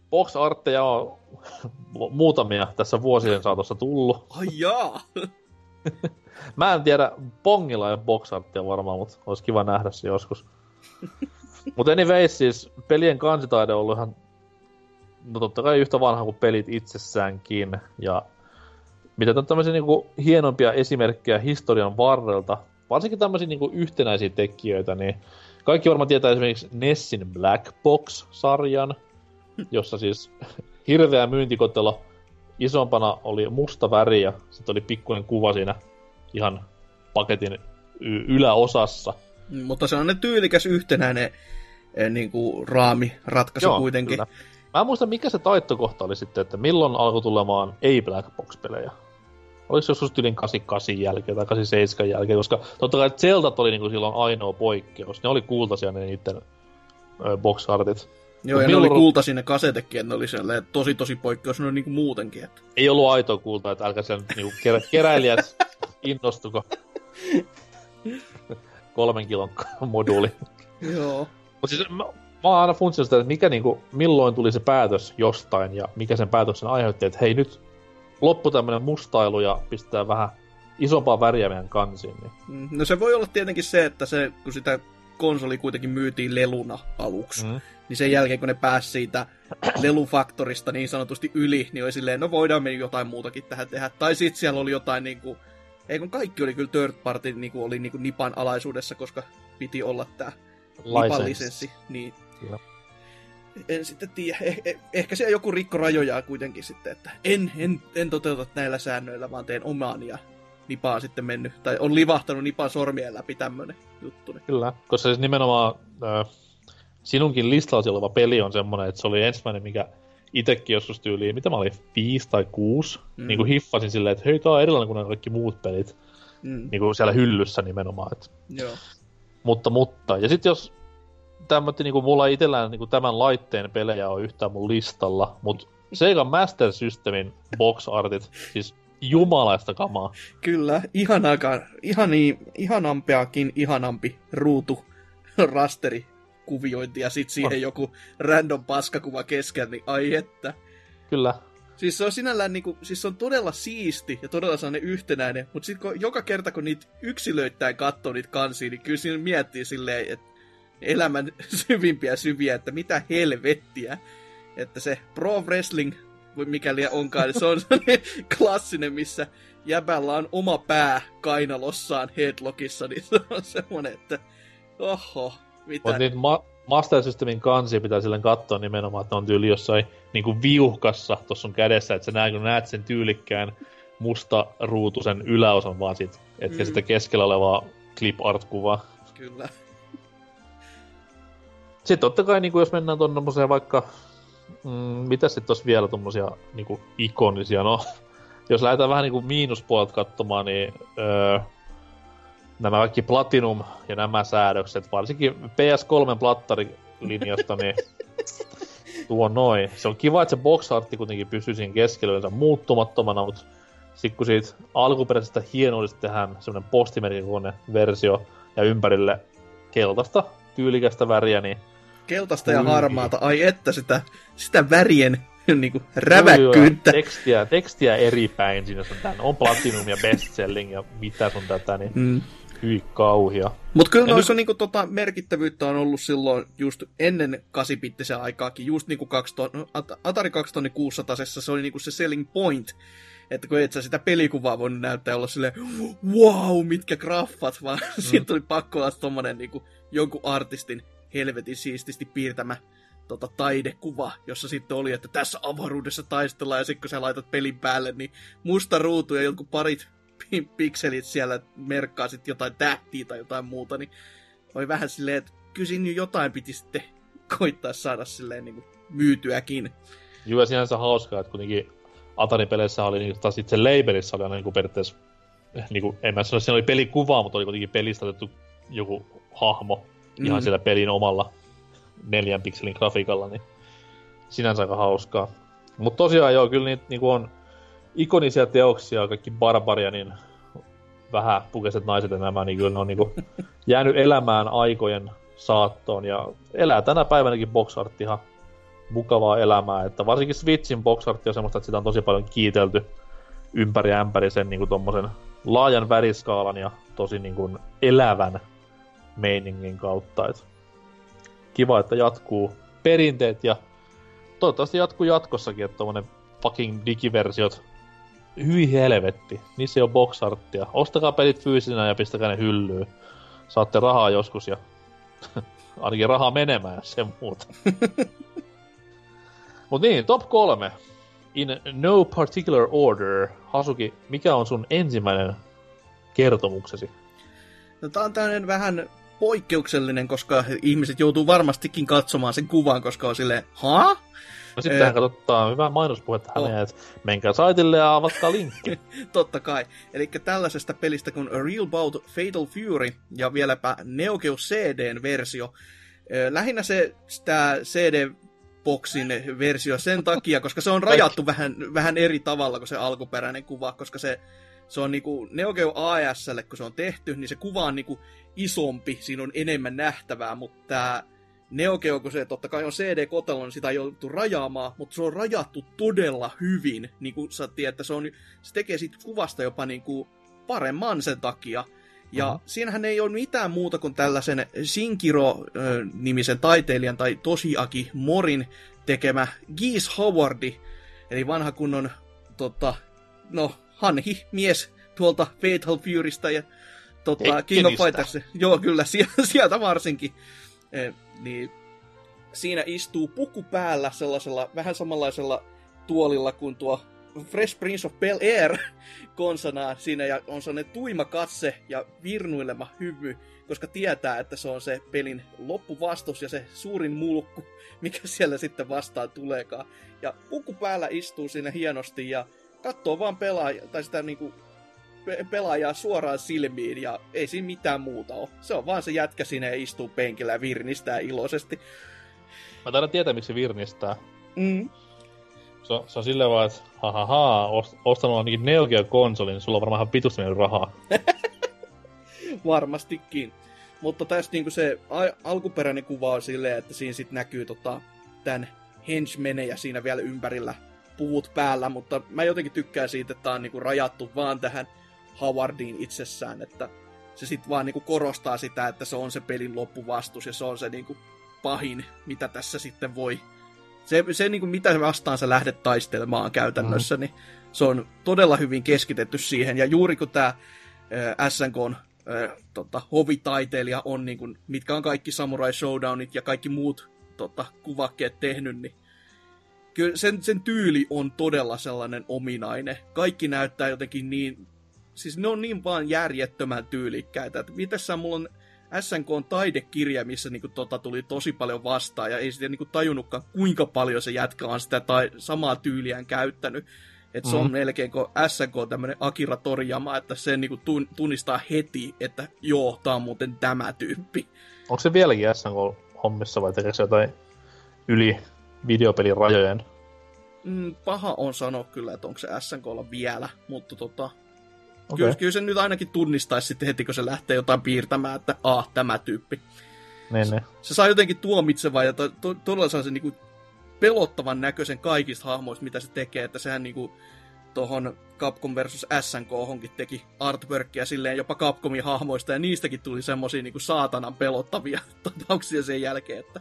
box artteja on [laughs] muutamia tässä vuosien saatossa tullut. Ai jaa! [laughs] Mä en tiedä, Pongilla ei box arttia varmaan, mutta olisi kiva nähdä se joskus. Mutta anyway, siis pelien kansitaide on ollut ihan no totta kai yhtä vanha kuin pelit itsessäänkin. Ja mitä on tämmöisiä niinku hienompia esimerkkejä historian varrelta, varsinkin tämmöisiä niinku yhtenäisiä tekijöitä, niin kaikki varmaan tietää esimerkiksi Nessin Black Box-sarjan, jossa siis [laughs] hirveä myyntikotelo isompana oli musta väri ja sitten oli pikkuinen kuva siinä ihan paketin yläosassa. Mutta se on ne tyylikäs yhtenäinen eh, niin kuin raami ratkaisu Joo, kuitenkin. Kyllä. Mä en muista, mikä se taittokohta oli sitten, että milloin alkoi tulemaan ei-Black Box-pelejä. Oliko se joskus tylin 88 jälkeen tai 87 jälkeen, koska totta kai Zeldat oli niinku silloin ainoa poikkeus. Ne oli kultaisia ne niiden box artit. Joo, ja ne oli kultaisia ne kasetekin, että ne oli sellainen tosi tosi poikkeus, ne oli niinku muutenkin. Että... Ei ollut aitoa kultaa, että älkää siellä niinku kerä, keräilijät [laughs] innostuko. Kolmen kilon [laughs] moduuli. Joo. Mutta siis mä, mä oon aina funtsinut sitä, että mikä niinku, milloin tuli se päätös jostain ja mikä sen päätöksen aiheutti, että hei nyt loppu tämmönen mustailu ja pistää vähän isompaa väriä meidän kansiin. Niin. Mm, no se voi olla tietenkin se, että se, kun sitä konsoli kuitenkin myytiin leluna aluksi, mm. niin sen jälkeen kun ne pääsi siitä lelufaktorista niin sanotusti yli, niin oli silleen, no voidaan me jotain muutakin tähän tehdä. Tai sitten siellä oli jotain niinku, ei kun kaikki oli kyllä third party, niinku oli niinku Nipan alaisuudessa, koska piti olla tää Nipan lisenssi. Niin, Kyllä en sitten tiedä. Eh, eh, ehkä siellä joku rikko rajoja kuitenkin sitten, että en, en, en toteuta näillä säännöillä, vaan teen omaan ja Nipa on sitten mennyt, tai on livahtanut Nipan sormien läpi tämmönen juttu. Kyllä, koska siis nimenomaan äh, sinunkin listallasi oleva peli on semmoinen, että se oli ensimmäinen, mikä itsekin joskus tyyliin, mitä mä olin, viisi tai kuusi, mm. niin kuin hiffasin silleen, että hei, tää on erilainen kuin ne kaikki muut pelit. Mm. Niin kuin siellä hyllyssä nimenomaan. Että. Joo. Mutta, mutta. Ja sitten jos tämmötti niinku mulla itsellään niinku tämän laitteen pelejä on yhtään mun listalla, mut Sega Master Systemin box artit, siis jumalaista kamaa. Kyllä, ihanaakaan, ihani, ihanampiakin ihanampi ruutu rasteri kuviointi ja sit siihen oh. joku random paskakuva keskellä, niin ai että. Kyllä. Siis se on sinällään niinku, siis se on todella siisti ja todella sellainen yhtenäinen, mutta sitten joka kerta kun niitä yksilöittäin katsoo niitä kansia, niin kyllä siinä miettii silleen, että elämän [laughs] syvimpiä syviä, että mitä helvettiä. Että se Pro Wrestling mikäli onkaan, niin se on [laughs] sellainen klassinen, missä jäbällä on oma pää kainalossaan headlockissa, niin se on semmoinen, että oho, mitä. Mutta niitä ma- Master Systemin kansia pitää silleen katsoa nimenomaan, että ne on tyyli jossain niinku viuhkassa tuossa sun kädessä, että sä näet, kun näet sen tyylikkään musta ruutusen yläosan vaan sit, etkä mm. sitä keskellä olevaa clip art-kuvaa. Kyllä. Sitten totta kai, niin kuin jos mennään tuonne vaikka, mm, mitä sitten tuossa vielä tuommoisia niin ikonisia, no [laughs] jos lähdetään vähän niin kuin miinuspuolelta katsomaan, niin öö, nämä kaikki Platinum ja nämä säädökset, varsinkin PS3 plattarilinjasta, niin [laughs] tuo noin. Se on kiva, että se box kuitenkin pysyy siinä keskellä muuttumattomana, mutta sitten kun siitä alkuperäisestä hienoudesta tehdään semmoinen postimerkikoinen versio ja ympärille keltaista tyylikästä väriä, niin Keltaista ja harmaata, ai että sitä, sitä värien [laughs] niinku räväkkyyttä. tekstiä, tekstiä eri päin siinä on tän, on Platinum ja Bestselling ja mitä sun tätä, niin mm. Hyi kauhia. Mut kyllä noissa nyt... niinku tota merkittävyyttä on ollut silloin just ennen 8 aikaakin, just niinku 2000, no, Atari 2600 se oli niinku se selling point, että kun et sä sitä pelikuvaa voinut näyttää olla silleen, wow, mitkä graffat, vaan [laughs] mm. siitä oli pakko olla tommonen niinku jonkun artistin helvetin siististi piirtämä tota, taidekuva, jossa sitten oli, että tässä avaruudessa taistellaan, ja sitten kun sä laitat pelin päälle, niin musta ruutu ja jotkut parit pikselit siellä merkkaa sitten jotain tähtiä tai jotain muuta, niin oli vähän silleen, että kysin nyt jotain piti sitten koittaa saada silleen niin kuin myytyäkin. Joo, ja sinänsä hauskaa, että kuitenkin Atari-peleissä oli niin, taas itse labelissa oli aina niin kuin periaatteessa, niin kuin, en mä sano, että siinä oli pelikuva, mutta oli kuitenkin pelistä otettu joku hahmo, mm. ihan siellä pelin omalla neljän pikselin grafiikalla, niin sinänsä aika hauskaa. Mutta tosiaan joo, kyllä niitä niinku on ikonisia teoksia, kaikki barbaria, niin vähän pukeset naiset ja nämä, niin kyllä ne on niinku [laughs] jäänyt elämään aikojen saattoon ja elää tänä päivänäkin box art ihan mukavaa elämää, että varsinkin Switchin box art on semmoista, että sitä on tosi paljon kiitelty ympäri ämpäri sen niinku tommosen laajan väriskaalan ja tosi niinku elävän meiningin kautta. Et kiva, että jatkuu perinteet ja toivottavasti jatkuu jatkossakin, että tommonen fucking digiversiot hyi helvetti. Niissä ei ole boxarttia. Ostakaa pelit fyysinä ja pistäkää ne hyllyyn. Saatte rahaa joskus ja [laughs] ainakin rahaa menemään, sen muuta. [laughs] Mut niin, top kolme. In no particular order. Hasuki, mikä on sun ensimmäinen kertomuksesi? No, tää on tämmönen vähän poikkeuksellinen, koska ihmiset joutuu varmastikin katsomaan sen kuvan, koska on silleen, ha? No sitten katsottaa hyvää mainospuhetta oh. häneen, että menkää saitille ja avatkaa linkki. [laughs] Totta kai. Eli tällaisesta pelistä kuin A Real Bout Fatal Fury ja vieläpä Neo Geo CDn versio. Lähinnä se tämä CD Boxin versio sen takia, koska se on rajattu vähän, vähän eri tavalla kuin se alkuperäinen kuva, koska se, se on niinku Neo Geo ASlle, kun se on tehty, niin se kuva on niinku isompi, siinä on enemmän nähtävää, mutta tämä Neo Geo, kun se totta kai on CD-kotelo, niin sitä ei joutu rajaamaan, mutta se on rajattu todella hyvin. Niin kuin sä tiedät, että se, on, se tekee siitä kuvasta jopa niin kuin paremman sen takia. Ja uh-huh. siinähän ei ole mitään muuta kuin tällaisen Shinkiro-nimisen taiteilijan tai Toshiaki Morin tekemä Geese Howardi, eli vanha kunnon tota, no, hanhi mies tuolta Fatal Furysta ja tota, King of Fighters. Joo, kyllä, [laughs] sieltä varsinkin. Niin siinä istuu puku päällä sellaisella vähän samanlaisella tuolilla kuin tuo Fresh Prince of Bel Air [laughs] konsanaan siinä ja on sellainen tuima katse ja virnuilema hymy, koska tietää, että se on se pelin loppuvastus ja se suurin mulkku, [laughs] mikä siellä sitten vastaan tuleekaan. Ja puku päällä istuu siinä hienosti ja katsoo vaan pelaa, tai sitä niinku pelaajaa suoraan silmiin ja ei siinä mitään muuta ole. Se on vaan se jätkä sinne ja istuu penkillä ja virnistää iloisesti. Mä taidan tietää, miksi se virnistää. Mm. Se, on, se on silleen vaan, että ha, ostanut ainakin Neo konsolin, sulla on varmaan ihan pitusti rahaa. [laughs] Varmastikin. Mutta tässä niinku se alkuperäinen kuva on silleen, että siinä sitten näkyy tota, tämän henchmenejä siinä vielä ympärillä puvut päällä, mutta mä jotenkin tykkään siitä, että tää on niinku rajattu vaan tähän Howardiin itsessään, että se sitten vaan niinku korostaa sitä, että se on se pelin loppuvastus ja se on se niinku pahin, mitä tässä sitten voi Se, se niin kuin mitä vastaan sä lähdet taistelemaan käytännössä, mm. niin se on todella hyvin keskitetty siihen. Ja juuri kun tämä SNK on tota, hovitaiteilija on, niin kuin, mitkä on kaikki Samurai Showdownit ja kaikki muut tota, kuvakkeet tehnyt, niin kyllä sen, sen tyyli on todella sellainen ominainen. Kaikki näyttää jotenkin niin, siis ne on niin vaan järjettömän tyylikkäitä. Että mitässä mulla on SNK on taidekirja, missä niinku tota tuli tosi paljon vastaan, ja ei sitten niinku tajunnutkaan, kuinka paljon se jätkä on sitä tai samaa tyyliään käyttänyt. Että se on mm. melkein kuin SNK tämmönen Akira Toriyama, että se niinku tunnistaa heti, että joo, tää on muuten tämä tyyppi. Onko se vieläkin SNK hommissa vai tekeekö se jotain yli videopelin rajojen? Mm, paha on sanoa kyllä, että onko se SNKlla vielä, mutta tota, okay. kyllä, kyllä se nyt ainakin tunnistaisi sitten heti, kun se lähtee jotain piirtämään, että ah, tämä tyyppi. Ne, ne. Se saa jotenkin tuomitsevaa ja to, to, todella saa se niinku pelottavan näköisen kaikista hahmoista, mitä se tekee, että sehän niinku tuohon Capcom versus SNK honkin teki artworkia silleen jopa Capcomin hahmoista, ja niistäkin tuli semmosia niinku saatanan pelottavia [laughs] tapauksia sen jälkeen, että...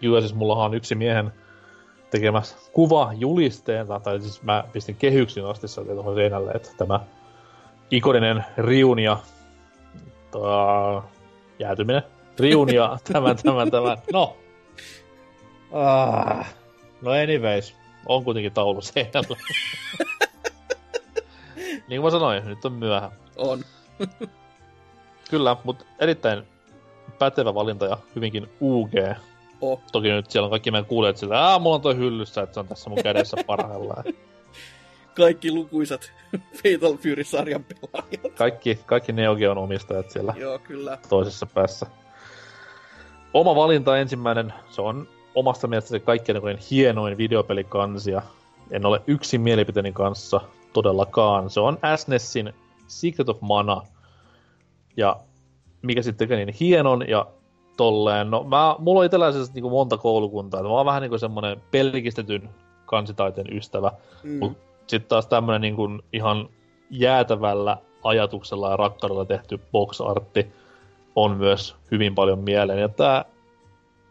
Joo, siis mullahan on yksi miehen tekemä kuva julisteen, tai siis mä pistin kehyksin asti sieltä tuohon seinälle, että tämä ikoninen riun ja toa, jäätyminen, riun ja [laughs] tämän, tämän, tämän, no. Ah. No anyways, on kuitenkin taulu seinällä. [laughs] niin kuin mä sanoin, nyt on myöhä. On. [laughs] Kyllä, mutta erittäin pätevä valinta ja hyvinkin UG. Oh. Toki nyt siellä on kaikki meidän kuulijat sillä, että mulla on toi hyllyssä, että se on tässä mun kädessä parhaillaan. Kaikki lukuisat [laughs] Fatal Fury-sarjan pelaajat. Kaikki, kaikki Neo Geon omistajat siellä Joo, kyllä. toisessa päässä. Oma valinta ensimmäinen, se on omasta mielestäni kaikkein niin hienoin videopelikansia. En ole yksin mielipiteeni kanssa todellakaan. Se on SNESin Secret of Mana. Ja mikä sitten tekee niin hienon ja tolleen. No, mä, mulla on itsellä siis niin monta koulukuntaa. Mä oon vähän niin kuin semmoinen pelkistetyn kansitaiteen ystävä. Mm. Mutta sitten taas tämmöinen niin kuin ihan jäätävällä ajatuksella ja rakkaudella tehty box artti on myös hyvin paljon mieleen. Ja tämä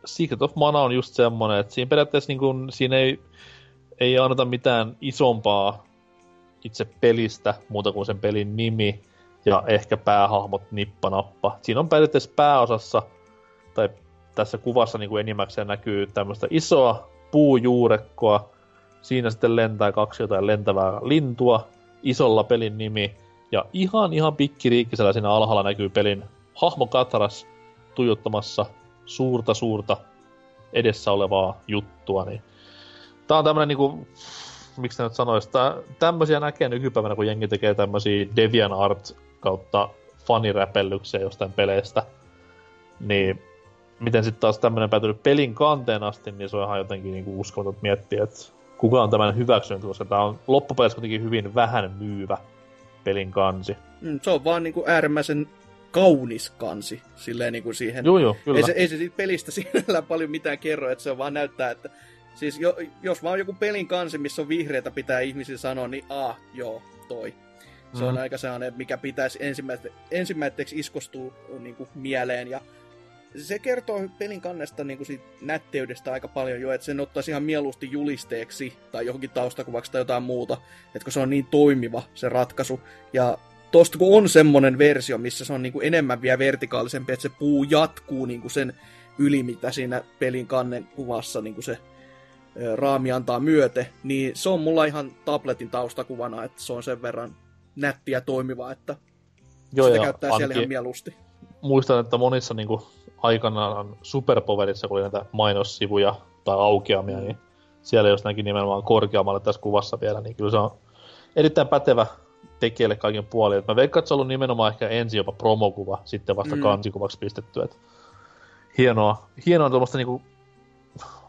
Secret of Mana on just semmoinen, että siinä periaatteessa niin kuin, siinä ei, ei anneta mitään isompaa itse pelistä, muuta kuin sen pelin nimi ja ehkä päähahmot nippanappa. Siinä on periaatteessa pääosassa, tai tässä kuvassa niin kuin enimmäkseen näkyy tämmöistä isoa puujuurekkoa, siinä sitten lentää kaksi jotain lentävää lintua, isolla pelin nimi, ja ihan ihan pikkiriikkisellä siinä alhaalla näkyy pelin hahmo Katras tuijottamassa suurta suurta edessä olevaa juttua, niin tää on tämmönen niinku, miksi nyt sanois, tämmösiä näkee nykypäivänä, kun jengi tekee tämmösiä Devian Art kautta faniräpellyksiä jostain peleistä, niin miten sitten taas tämmönen päätynyt pelin kanteen asti, niin se on ihan jotenkin niinku uskomaton miettiä, että kuka on tämän hyväksynyt, koska tämä on loppupeleissä kuitenkin hyvin vähän myyvä pelin kansi. Mm, se on vaan niinku äärimmäisen kaunis kansi silleen niin kuin siihen. Joo, joo, kyllä. Ei se, ei se siitä pelistä [laughs] sinällään paljon mitään kerro, että se vaan näyttää, että siis jo, jos vaan joku pelin kansi, missä on vihreitä pitää ihmisiä sanoa, niin ah, joo, toi. Se mm. on aika sellainen, mikä pitäisi ensimmäiseksi iskostua niin kuin, mieleen ja se kertoo pelin kannesta niin kuin siitä nätteydestä aika paljon jo, että sen ottaisi ihan mieluusti julisteeksi tai johonkin taustakuvaksi tai jotain muuta, että kun se on niin toimiva se ratkaisu. Ja tosta kun on semmonen versio, missä se on niin kuin enemmän vielä vertikaalisempi, että se puu jatkuu niin kuin sen yli, mitä siinä pelin kannen kuvassa niin kuin se raami antaa myöte, niin se on mulla ihan tabletin taustakuvana, että se on sen verran nättiä toimiva, että Joo, sitä käyttää siellä ihan mieluusti. Muistan, että monissa niin kuin aikanaan Superpowerissa, kun oli näitä mainossivuja tai aukeamia, mm. niin siellä jos näki nimenomaan korkeammalle tässä kuvassa vielä, niin kyllä se on erittäin pätevä tekijälle kaiken puolin. mä veikkaan, että se on ollut nimenomaan ehkä ensin jopa promokuva, sitten vasta mm. kansikuvaksi pistetty. Et hienoa, hienoa tuommoista niinku,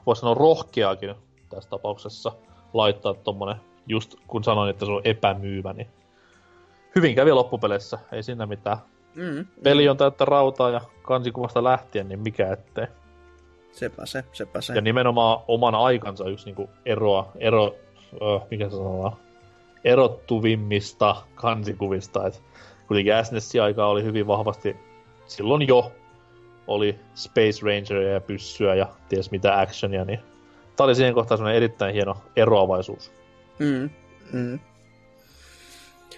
voisi sanoa rohkeakin tässä tapauksessa laittaa tuommoinen, just kun sanoin, että se on epämyyvä, niin hyvin kävi loppupeleissä, ei siinä mitään. Mm, Peli on täyttä rautaa ja kansikuvasta lähtien, niin mikä ettei. Sepä se, sepä se. Ja nimenomaan oman aikansa yksi niinku eroa, ero, ö, mikä se sanoo, erottuvimmista kansikuvista. Et kuitenkin SNES-aika oli hyvin vahvasti, silloin jo oli Space Rangeria ja pyssyä ja ties mitä actionia, niin tää oli siihen kohtaan semmoinen erittäin hieno eroavaisuus. Mm. Mm.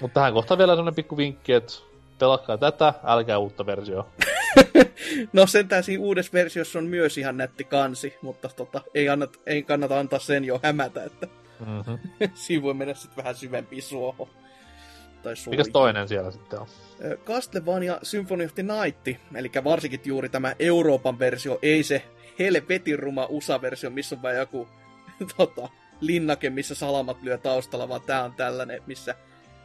Mutta tähän kohtaan vielä semmoinen pikku vinkki, että pelakkaa tätä, älkää uutta versiota. [laughs] no sentään siinä uudessa versiossa on myös ihan nätti kansi, mutta tota, ei, annat, ei kannata antaa sen jo hämätä, että Mm-hmm. [laughs] siinä voi mennä sitten vähän syvempiin suohon. Tai Mikäs toinen siellä sitten on? Castlevania Symphony of the Night, eli varsinkin juuri tämä Euroopan versio, ei se helvetin ruma USA-versio, missä on vain joku [laughs] tota, linnake, missä salamat lyö taustalla, vaan tää on tällainen, missä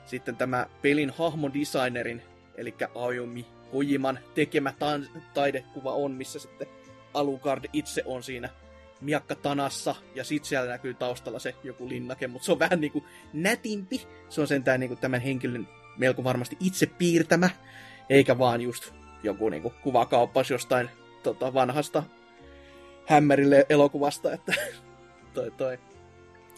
sitten tämä pelin hahmodesignerin, eli Ayumi Kojiman tekemä ta- taidekuva on, missä sitten Alucard itse on siinä miakkatanassa, ja sit siellä näkyy taustalla se joku linnake, mutta se on vähän niinku nätimpi. Se on sentään niinku tämän henkilön melko varmasti itse piirtämä, eikä vaan just joku niinku kuvakauppas jostain tota, vanhasta hämmärille elokuvasta, että [laughs] toi toi.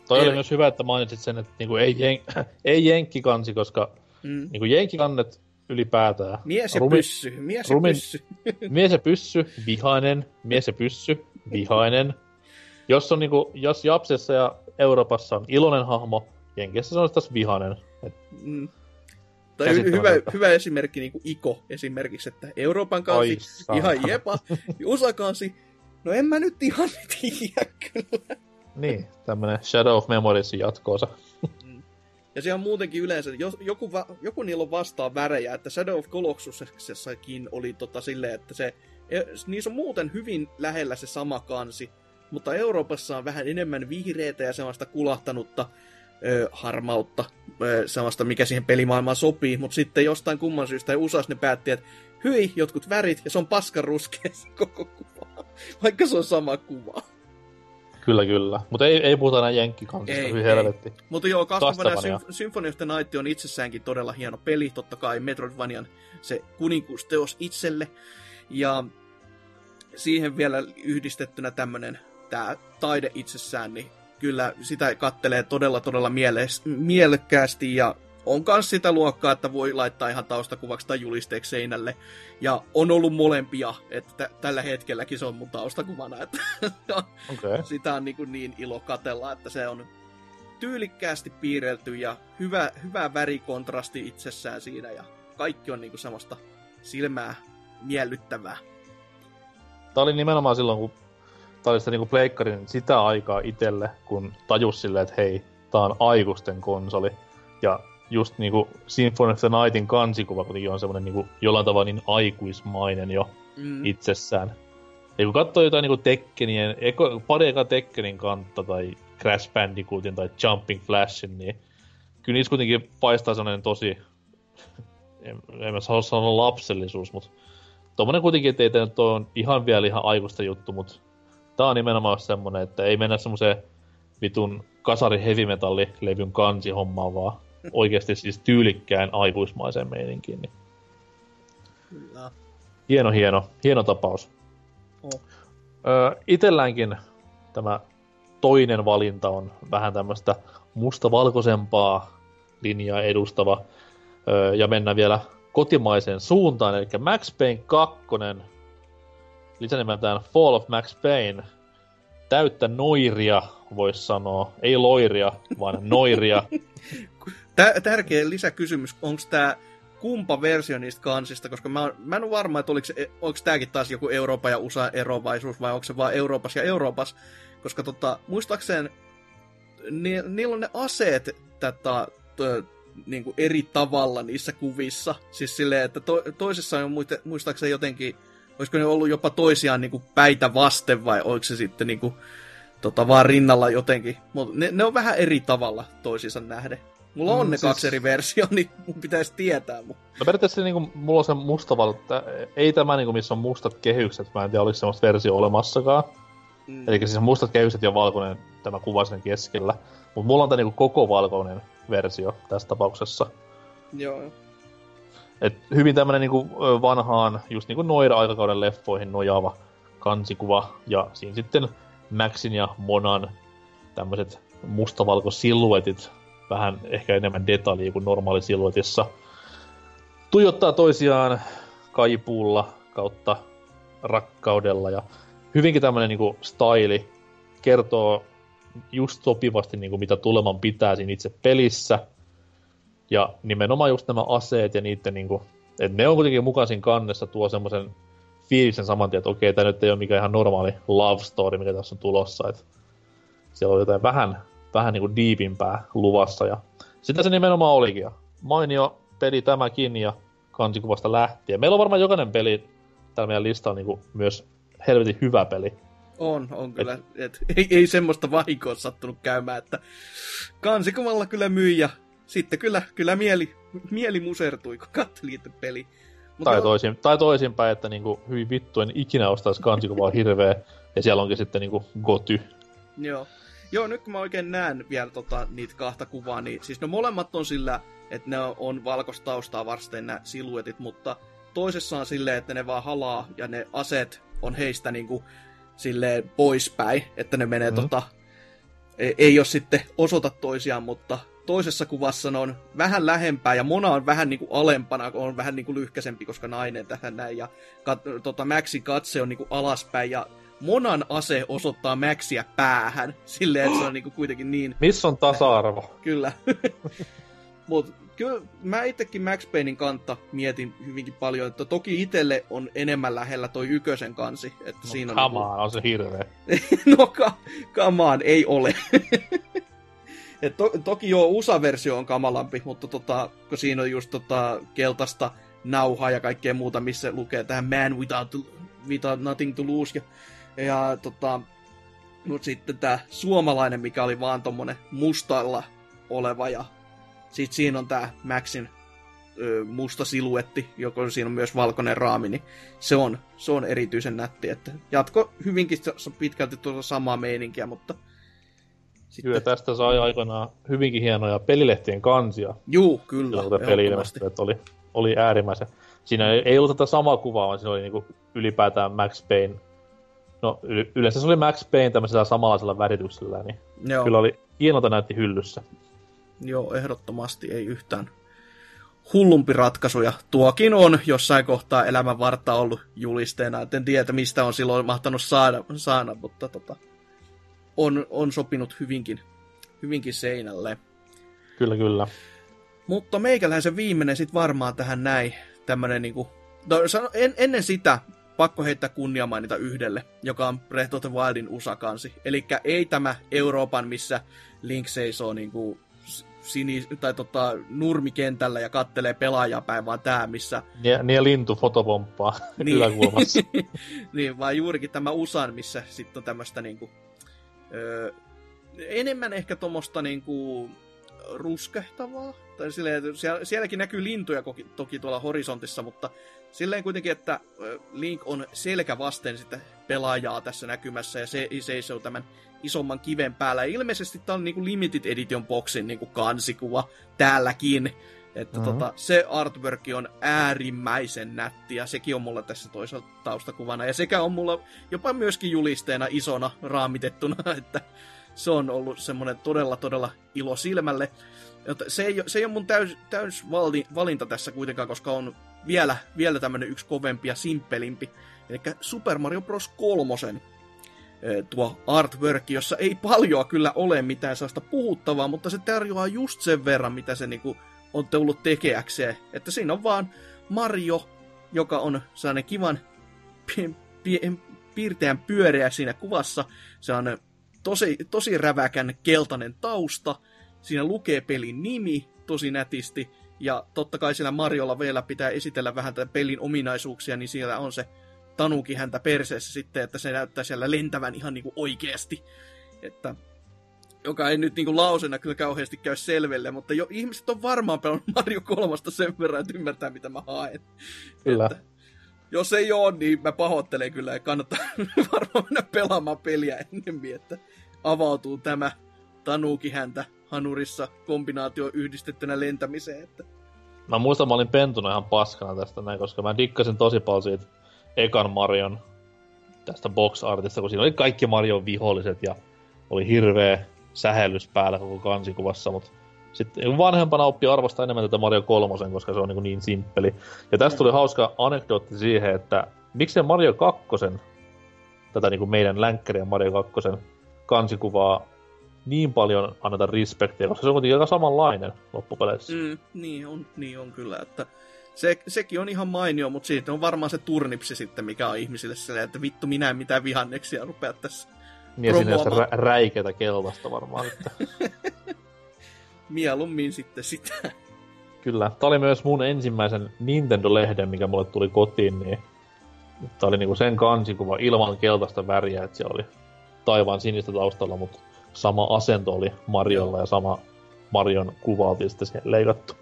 Toi Ei- oli myös hyvä, että mainitsit sen, että niinku ei, jen... [clears throat] ei jenkkikansi, koska Mm. niinku jenkkikannet ylipäätään. Mies ja Rumi- pyssy, mies ja rumin- pyssy. [laughs] Mies ja pyssy, vihainen. Mies ja pyssy, vihainen. Jos on niinku, jos Japsessa ja Euroopassa on iloinen hahmo, Jenkeissä se on taas vihainen. Et, Mm. Tai hy- hyvä, hyvä esimerkki, niin kuin Iko esimerkiksi, että Euroopan kansi, Ai ihan jepa, USA kansi, no en mä nyt ihan [laughs] tiedä kyllä. niin, tämmönen Shadow of Memoriesin jatkoosa. Ja se on muutenkin yleensä, jos joku, va, joku niillä on vastaan värejä, että Shadow of Colossusessakin oli tota silleen, että se, e- niissä on muuten hyvin lähellä se sama kansi, mutta Euroopassa on vähän enemmän vihreitä ja sellaista kulahtanutta ö, harmautta, ö, sellaista, mikä siihen pelimaailmaan sopii, mutta sitten jostain kumman syystä USAs ne päätti, että hyi, jotkut värit, ja se on se [laughs] koko kuva, vaikka se on sama kuva. Kyllä, kyllä. Mutta ei, ei puhuta enää jenkkikansista, Ei, hyvin helvetti. Mutta joo, Castlevania. Sym- Symphony of the Night on itsessäänkin todella hieno peli, totta kai Metroidvanian se kuninkuusteos itselle. Ja siihen vielä yhdistettynä tämmönen tää taide itsessään, niin kyllä sitä kattelee todella todella mieles- mielekkäästi ja on myös sitä luokkaa, että voi laittaa ihan taustakuvaksi tai julisteeksi seinälle. Ja on ollut molempia, että tä- tällä hetkelläkin se on mun taustakuvana, että. [laughs] Okay. sitä on niin, kuin niin ilo katella, että se on tyylikkäästi piirrelty ja hyvä, hyvä värikontrasti itsessään siinä ja kaikki on niin kuin semmoista silmää miellyttävää. Tää oli nimenomaan silloin, kun tää oli sitä niinku pleikkarin sitä aikaa itelle, kun tajus silleen, että hei, tää on aikuisten konsoli. Ja just niinku Symphony of the Nightin kansikuva kuitenkin on semmonen niinku jollain tavalla niin aikuismainen jo Mm. itsessään. Ja kun katsoo jotain niinku Tekkenien, eko, pari eka Tekkenin kantta tai Crash Bandicootin tai Jumping Flashin, niin kyllä niissä kuitenkin paistaa sellainen tosi, [laughs] en, en mä halua sanoa lapsellisuus, mutta tommonen kuitenkin, ettei tää nyt on ihan vielä ihan aikuista juttu, mutta tää on nimenomaan semmonen, että ei mennä semmoiseen vitun kasari heavy metallilevyn kansihommaan, vaan oikeasti siis tyylikkään aikuismaiseen meininkiin. Niin Kyllä. hieno, hieno, hieno tapaus. Oh. Öö, itelläänkin tämä toinen valinta on vähän tämmöistä mustavalkoisempaa linjaa edustava. Öö, ja mennään vielä kotimaiseen suuntaan, eli Max Payne 2, lisänimeltään Fall of Max Payne, täyttä noiria, voisi sanoa. Ei loiria, vaan noiria. [laughs] Tä- tärkeä lisäkysymys, onko tämä kumpa versio niistä kansista, koska mä, mä en ole varma, että onko tämäkin taas joku Euroopan ja USA erovaisuus, vai onko se vaan Euroopassa ja Euroopassa, koska tota, muistaakseen ni, niillä on ne aseet tätä, to, niinku eri tavalla niissä kuvissa. Siis silleen, että to, toisessa on muistaakseni jotenkin, olisiko ne ollut jopa toisiaan niinku päitä vasten, vai oliko se sitten niinku, tota, vaan rinnalla jotenkin. Mutta ne, ne on vähän eri tavalla toisiinsa nähden. Mulla on Mm, ne siis- kaksi eri versio, [laughs] niin mun pitäisi tietää. Mutta... No periaatteessa niinku, mulla on se musta val... tä- Ei tämä niinku, missä on mustat kehykset, mä en tiedä, oliko semmoista versio olemassakaan. Mm. Eli siis mustat kehykset ja valkoinen tämä kuva sen keskellä. Mutta mulla on tämä niinku koko valkoinen versio tässä tapauksessa. Joo. Et hyvin tämmönen niinku ö, vanhaan, just niinku Noira-aikakauden leffoihin nojaava kansikuva. Ja siinä sitten Maxin ja Monan tämmöiset mustavalko-silluetit, vähän ehkä enemmän detaljia kuin normaali silluetissa. Tuijottaa toisiaan kaipuulla kautta rakkaudella ja hyvinkin tämmönen niinku styli kertoo just sopivasti niin kuin mitä tuleman pitää siinä itse pelissä. Ja nimenomaan just nämä aseet ja niiden niin kuin, että ne on kuitenkin mukaan siinä kannessa tuo semmoisen fiiliksen saman tien, että okei, tämä nyt ei ole mikään ihan normaali love story, mikä tässä on tulossa. Että siellä on jotain vähän, vähän niin kuin diipimpää luvassa. Ja sitä se nimenomaan olikin. Ja mainio peli tämäkin ja kansikuvasta lähtien. Meillä on varmaan jokainen peli täällä meidän listalla niin kuin myös helvetin hyvä peli. On, on kyllä. Et, et, ei, ei semmoista vahinkoa sattunut käymään, että kansikuvalla kyllä myi ja sitten kyllä, kyllä mieli, mieli musertui, kun katseli peli. Mut tai, toisin, tai toisinpäin, että niinku, hyvin vittu en ikinä ostaisi kansikuvaa hirveä, ja siellä onkin sitten niinku goty. Joo. Joo, nyt kun mä oikein näen vielä tota, niitä kahta kuvaa, niin siis ne molemmat on sillä, että ne on valkoista taustaa vasten nämä siluetit, mutta toisessa on silleen, että ne vaan halaa ja ne aseet on heistä niinku silleen poispäin, että ne menee mm-hmm. tota, ei, ei ole sitten osoita toisiaan, mutta toisessa kuvassa ne on vähän lähempää ja Mona on vähän niinku alempana, on vähän niinku lyhkäsempi, koska nainen tähän näin. Ja kat, tota, Maxin katse on niinku alaspäin ja Monan ase osoittaa Maxia päähän. Silleen, että se on niinku kuitenkin niin... Missä on tasa-arvo? [laughs] Kyllä. [laughs] Mut kyllä mä itsekin Max Paynein kanta mietin hyvinkin paljon, että toki itelle on enemmän lähellä toi ykösen kansi. Että no, siinä on, niinku... on se hirveä. [laughs] no ka- kamaan, ei ole. Et to, toki joo, USA-versio on kamalampi, mutta tota, kun siinä on just tota, keltaista nauhaa ja kaikkea muuta, missä lukee tähän Man without, without nothing to lose. Ja, ja tota, mutta sitten tämä suomalainen, mikä oli vaan tommonen mustalla oleva ja sitten siinä on tämä Maxin ö, musta siluetti, joko siinä on myös valkoinen raami, niin se on, se on erityisen nätti. Että jatko hyvinkin pitkälti tuossa samaa meininkiä, mutta sitten... Kyllä tästä sai aikanaan hyvinkin hienoja pelilehtien kansia. Juu, kyllä. Peli että oli, oli äärimmäisen. Siinä ei, ei ollut tätä samaa kuvaa, vaan siinä oli niinku ylipäätään Max Payne. No yleensä se oli Max Payne tämmöisellä samanlaisella värityksellä, niin Joo. kyllä oli hienolta näytti hyllyssä. Joo, ehdottomasti ei yhtään hullumpi ratkaisu, ja tuokin on jossain kohtaa elämän vartta ollut julisteena, et en tiedä, mistä on silloin mahtanut saada, saada mutta tota, on, on sopinut hyvinkin, hyvinkin seinälle. Kyllä, kyllä. Mutta meikälähän se viimeinen sitten varmaan tähän näin, tämmönen niinku, no, en, ennen sitä pakko heittää kunnia mainita yhdelle, joka on Breath of the Wildin USA-kansi. Eli ei tämä Euroopan, missä Link seisoo niinku sini, tai tota, nurmikentällä ja kattelee pelaajaa päin, vaan tämä, missä... Niin, niin ja lintu fotopomppaa [laughs] niin. yläkulmassa. [laughs] niin, vaan juurikin tämä USAN, missä sitten on tämmöistä niinku, öö, enemmän ehkä tuommoista niinku, ruskehtavaa. Tai silleen, siellä, sielläkin näkyy lintuja toki, toki tuolla horisontissa, mutta silleen kuitenkin, että Link on selkä vasten sitä pelaajaa tässä näkymässä ja se seisoo tämän isomman kiven päällä. Ja ilmeisesti tämä on niinku Limited Edition boxin niinku kansikuva täälläkin. Että mm-hmm. tota, se artwork on äärimmäisen nätti ja sekin on mulla tässä toisaalta taustakuvana. Ja sekä on mulla jopa myöskin julisteena isona raamitettuna, [laughs] että se on ollut semmoinen todella todella ilo silmälle. Se, ei, se ei ole mun täys, täys valinta tässä kuitenkaan, koska on vielä, vielä tämmönen yksi kovempi ja simppelimpi. Eli Super Mario Bros. 3 tuo artwork, jossa ei paljon kyllä ole mitään sellaista puhuttavaa, mutta se tarjoaa just sen verran, mitä se niinku on tullut tekeäkseen. Että siinä on vaan Mario, joka on sellainen kivan pi- piirteän pyöreä siinä kuvassa. Se on tosi, tosi räväkän keltainen tausta. Siinä lukee pelin nimi tosi nätisti. Ja totta kai siellä Mariolla vielä pitää esitellä vähän tätä pelin ominaisuuksia, niin siellä on se tanuki häntä perseessä sitten, että se näyttää siellä lentävän ihan niinku oikeasti. Että joka ei nyt niinku lausena kyllä kauheasti käy selvelle, mutta jo ihmiset on varmaan pelannut [laughs] Mario 3 sen verran, että ymmärtää mitä mä haen. Kyllä. Että, jos ei ole, niin mä pahoittelen kyllä ja kannattaa [laughs] varmaan mennä pelaamaan peliä ennemmin, että avautuu tämä tanuki häntä hanurissa kombinaatio yhdistettynä lentämiseen. Että... Mä muistan, mä olin pentuna ihan paskana tästä näin, koska mä dikkasin tosi paljon siitä ekan Marion tästä box artista, kun siinä oli kaikki Marion viholliset ja oli hirveä sähellys päällä koko kansikuvassa, mutta sitten vanhempana oppi arvostaa enemmän tätä Mario 3, koska se on niin, niin simppeli. Ja tästä tuli hauska anekdootti siihen, että miksei Mario 2, tätä niin kuin meidän länkkäriä Mario 2 kansikuvaa niin paljon anneta respektiä, koska se on kuitenkin aika samanlainen loppupeleissä. Mm, niin, on, niin on kyllä, että se, sekin on ihan mainio, mutta siitä on varmaan se turnipsi sitten, mikä on ihmisille sellainen, että vittu minä en mitään vihanneksia rupea tässä Niin on rä- räikeätä keltaista varmaan. Että... [laughs] Mieluummin sitten sitä. Kyllä. Tämä oli myös mun ensimmäisen Nintendo-lehden, mikä mulle tuli kotiin, niin Tämä oli niinku sen kansikuva ilman keltaista väriä, että se oli taivaan sinistä taustalla, mutta sama asento oli Mariolla ja sama Marion kuva oli sitten siihen leikattu.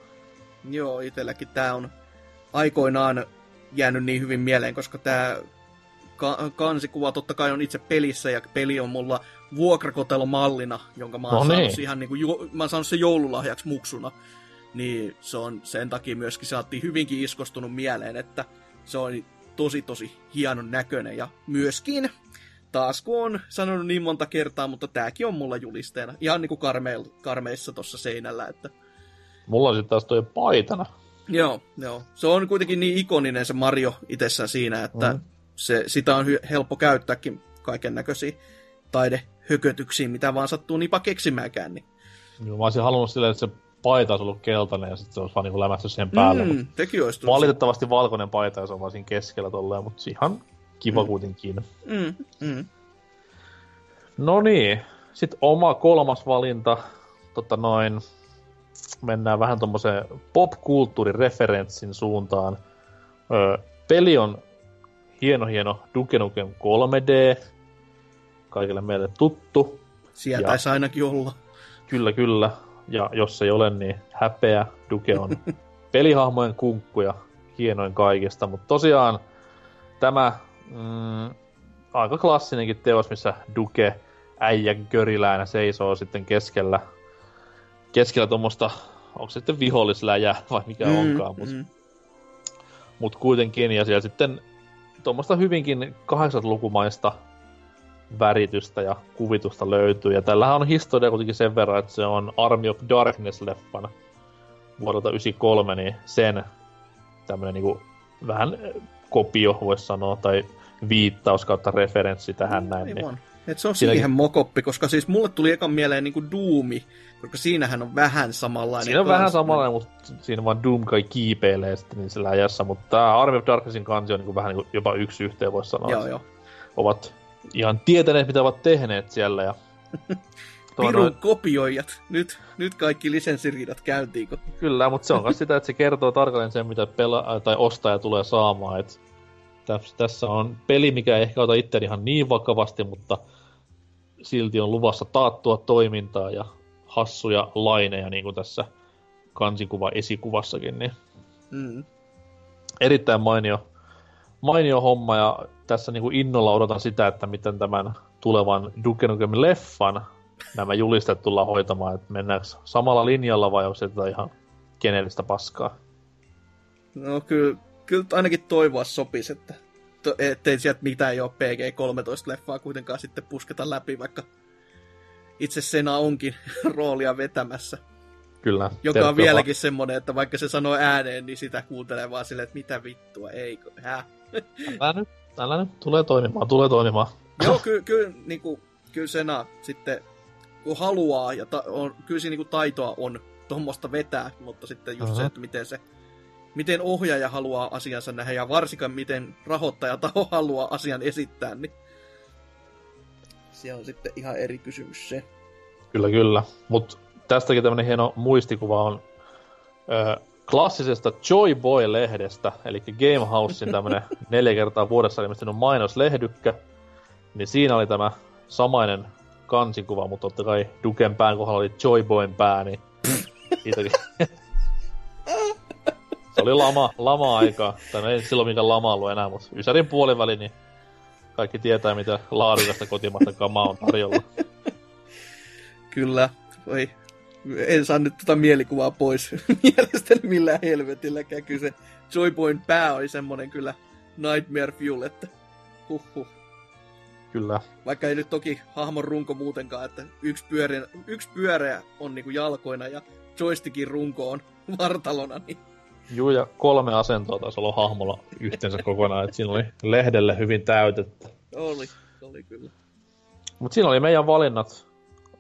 Joo, itselläkin tämä on aikoinaan jäänyt niin hyvin mieleen, koska tämä ka- kansikuva totta kai on itse pelissä ja peli on mulla vuokrakotelo mallina, jonka mä oon no niin. saanut, ihan niin kuin, jo, mä oon saanut sen joululahjaksi muksuna. Niin se on sen takia myöskin saatiin hyvinkin iskostunut mieleen, että se on tosi tosi hienon näköinen ja myöskin taas kun on sanonut niin monta kertaa, mutta tääkin on mulla julisteena. Ihan niin kuin karmeil, karmeissa tuossa seinällä, että... Mulla on sitten taas toi paitana. Joo, joo. Se on kuitenkin niin ikoninen se Mario itsessään siinä, että mm. se, sitä on hy- helppo käyttääkin kaiken näköisiä taidehökötyksiä, mitä vaan sattuu niinpä keksimäänkään. Niin. Joo, mä olisin halunnut silleen, että se paita olisi ollut keltainen ja sitten se olisi vaan niin lämästy siihen päälle. Mm, olisi valitettavasti valkoinen paita ja se on vaan siinä keskellä tolleen, mutta ihan kiva mm. kuitenkin. Mm, mm. No niin, sitten oma kolmas valinta, tota noin, mennään vähän tuommoiseen popkulttuurireferenssin suuntaan. Öö, peli on hieno hieno Duke Nukem 3D, kaikille meille tuttu. Sieltä taisi ainakin olla. Kyllä, kyllä. Ja jos ei ole, niin häpeä. Duke on [laughs] pelihahmojen kunkku ja hienoin kaikista. Mutta tosiaan tämä mm, aika klassinenkin teos, missä Duke äijän köriläänä seisoo sitten keskellä, keskellä tuommoista, onko se sitten vihollisläjä vai mikä mm, onkaan, mutta mm. mut kuitenkin, ja siellä sitten tuommoista hyvinkin 80-lukumaista väritystä ja kuvitusta löytyy. Ja tällähän on historia kuitenkin sen verran, että se on Army of Darkness-leffan vuodelta 93, niin sen tämmönen niinku vähän kopio, voisi sanoa, tai viittaus kautta referenssi tähän näin. Niin Et se on Siinäkin... siihen mokoppi, koska siis mulle tuli ekan mieleen niinku Doomi, koska siinähän on vähän samanlainen. Siinä on kans, vähän samanlainen, mutta siinä vaan Doom kai kiipeilee sitten niin sillä ajassa, mutta tämä Army of Darknessin kansi on niinku vähän niinku jopa yksi yhteen, voisi sanoa. Joo, joo. Ovat ihan tietäneet, mitä ovat tehneet siellä. Ja [laughs] Pirun noin... kopioijat. Nyt, nyt kaikki lisenssiriidat käyntiin. Kun... Kyllä, mutta se on myös sitä, että se kertoo tarkalleen sen, mitä pela- tai ostaja tulee saamaan. Et tässä on peli, mikä ei ehkä ota itse ihan niin vakavasti, mutta silti on luvassa taattua toimintaa ja hassuja laineja, niin kuin tässä kansikuva esikuvassakin. Niin mm. Erittäin mainio, mainio homma ja tässä niin kuin innolla odotan sitä, että miten tämän tulevan Duke Nukem leffan nämä julistet tullaan hoitamaan, että mennäänkö samalla linjalla vai onko se ihan kenellistä paskaa? No kyllä, kyllä ainakin toivoa sopisi, että to, ettei sieltä mitään jo PG-13-leffaa kuitenkaan sitten pusketa läpi, vaikka itse Sena onkin [laughs] roolia vetämässä. Kyllä. Joka on vieläkin semmonen, että vaikka se sanoo ääneen, niin sitä kuuntelee vaan silleen, että mitä vittua, eikö, hä? [laughs] Älä nyt, älä nyt, tulee toimimaan, tulee toimimaan. Joo, [laughs] kyllä ky, niinku, kyllä Sena sitten, kun haluaa, ja ta, on, kyllä siinä niinku taitoa on tuommoista vetää, mutta sitten just uh-huh. se, että miten se miten ohjaaja haluaa asiansa nähdä ja varsinkaan miten rahoittajataho haluaa asian esittää, niin se on sitten ihan eri kysymys se. Kyllä, kyllä. Mutta tästäkin tämmöinen hieno muistikuva on ö, klassisesta Joy Boy-lehdestä, eli Gamehousein tämmöinen [laughs] neljä kertaa vuodessa ilmestynyt mainoslehdykkä, niin siinä oli tämä samainen kansikuva, mutta totta kai Duken pään kohdalla oli Joy Boyn pää, niin [laughs] siitäkin se oli lama, lama-aika. Tai ei silloin mikään lama ollut enää, mutta Ysärin puoliväli, niin kaikki tietää, mitä laadukasta kotimaista kamaa on tarjolla. [laughs] Kyllä. Oi. En saa nyt tota mielikuvaa pois [laughs] mielestäni millään helvetilläkään. Kyllä se Joyboyn pää oli semmonen kyllä Nightmare Fuel, että huhhuh. Kyllä. Vaikka ei nyt toki hahmon runko muutenkaan, että yksi, pyöreä, yksi pyöreä on niinku jalkoina ja joystickin runko on [laughs] vartalona, niin Juu, ja kolme asentoa taisi olla hahmolla yhteensä kokonaan, että siinä oli lehdelle hyvin täytettä. Oli, oli kyllä. Mutta siinä oli meidän valinnat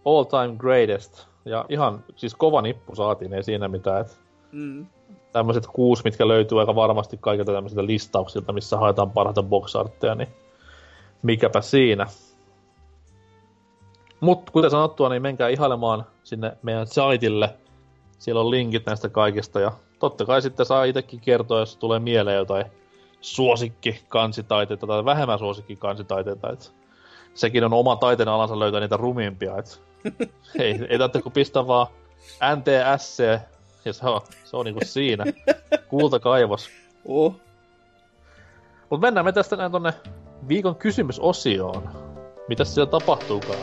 all time greatest. Ja ihan siis kova nippu saatiin, ei siinä mitään. Et Mm. tämmöiset kuusi, mitkä löytyy aika varmasti kaikilta tämmöisiltä listauksilta, missä haetaan parhaita boxartteja, niin mikäpä siinä. Mutta kuten sanottua, niin menkää ihailemaan sinne meidän saitille. Siellä on linkit näistä kaikista ja totta kai sitten saa itsekin kertoa, jos tulee mieleen jotain suosikki kansitaiteita tai vähemmän suosikki kansitaiteita. Et sekin on oma taiteen alansa löytää niitä rumimpia. Et [laughs] ei, ei tarvitse kuin pistää vaan NTSC ja se on, se on niinku siinä. Kultakaivos. Oh. Mutta mennään me tästä näin tonne viikon kysymysosioon. Mitäs siellä tapahtuukaan?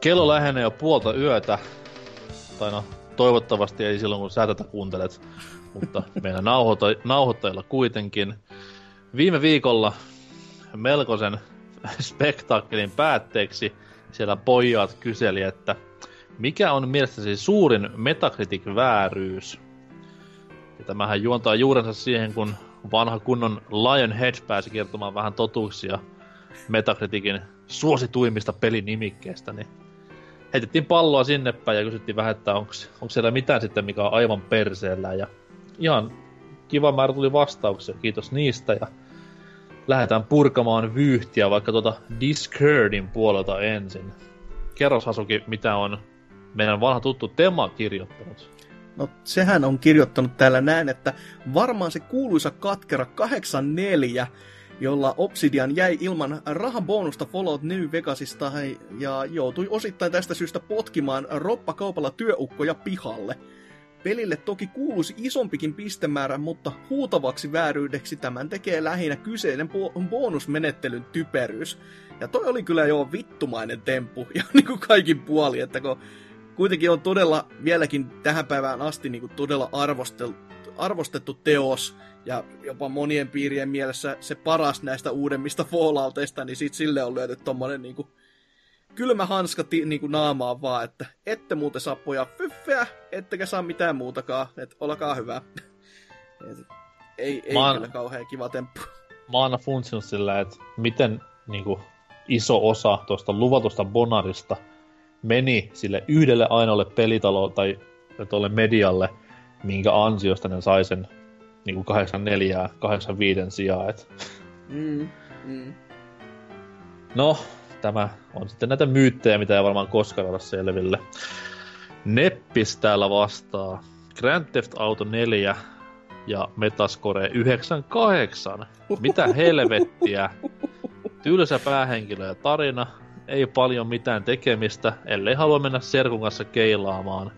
Kello lähenee jo puolta yötä. Tai no, toivottavasti ei silloin kun sä tätä kuuntelet. Mutta meidän nauhoita, nauhoittajilla kuitenkin. Viime viikolla melkoisen spektaakkelin päätteeksi siellä pojat kyseli, että mikä on mielestäsi suurin Metacritic-vääryys? Ja tämähän juontaa juurensa siihen, kun vanha kunnon Lionhead pääsi kertomaan vähän totuuksia Metacriticin suosituimmista pelinimikkeistä, niin heitettiin palloa sinne päin ja kysyttiin vähän, että onko siellä mitään sitten, mikä on aivan perseellä. Ja ihan kiva määrä tuli vastauksia, kiitos niistä. Ja lähdetään purkamaan vyyhtiä vaikka tuota Discordin puolelta ensin. Kerros Hasuki, mitä on meidän vanha tuttu Tema kirjoittanut. No sehän on kirjoittanut täällä näin, että varmaan se kuuluisa katkera 84, jolla Obsidian jäi ilman rahabonusta Fallout New Vegasista ja joutui osittain tästä syystä potkimaan roppakaupalla työukkoja pihalle. Pelille toki kuuluisi isompikin pistemäärä, mutta huutavaksi vääryydeksi tämän tekee lähinnä kyseinen bo- bonusmenettelyn typeryys. Ja toi oli kyllä jo vittumainen temppu, [laughs] ja niin kuin kaikin puoli, että kun kuitenkin on todella vieläkin tähän päivään asti niin kuin todella arvosteltu, arvostettu teos, ja jopa monien piirien mielessä se paras näistä uudemmista Fallouteista, niin sit sille on löyty tommonen niinku kylmä hanska ti, niinku naamaan vaan, että ette muuten saa poja fyffeä, ettekä saa mitään muutakaan, että olkaa hyvä. [laughs] Et, ei, ei oon- kyllä kauhean kiva temppu. Mä oon funtsinut sillä, että miten niinku, iso osa tuosta luvatusta Bonarista meni sille yhdelle ainoalle pelitalo tai tuolle medialle, minkä ansiosta ne sai sen niinku 84 85 sijaan. Et, Mm, mm. no, tämä on sitten näitä myyttejä, mitä ei varmaan koskaan olla selville. Neppis täällä vastaa. Grand Theft Auto 4 ja Metascore 98. Mitä helvettiä? Tylsä päähenkilö ja tarina. Ei paljon mitään tekemistä, ellei halua mennä serkun kanssa keilaamaan.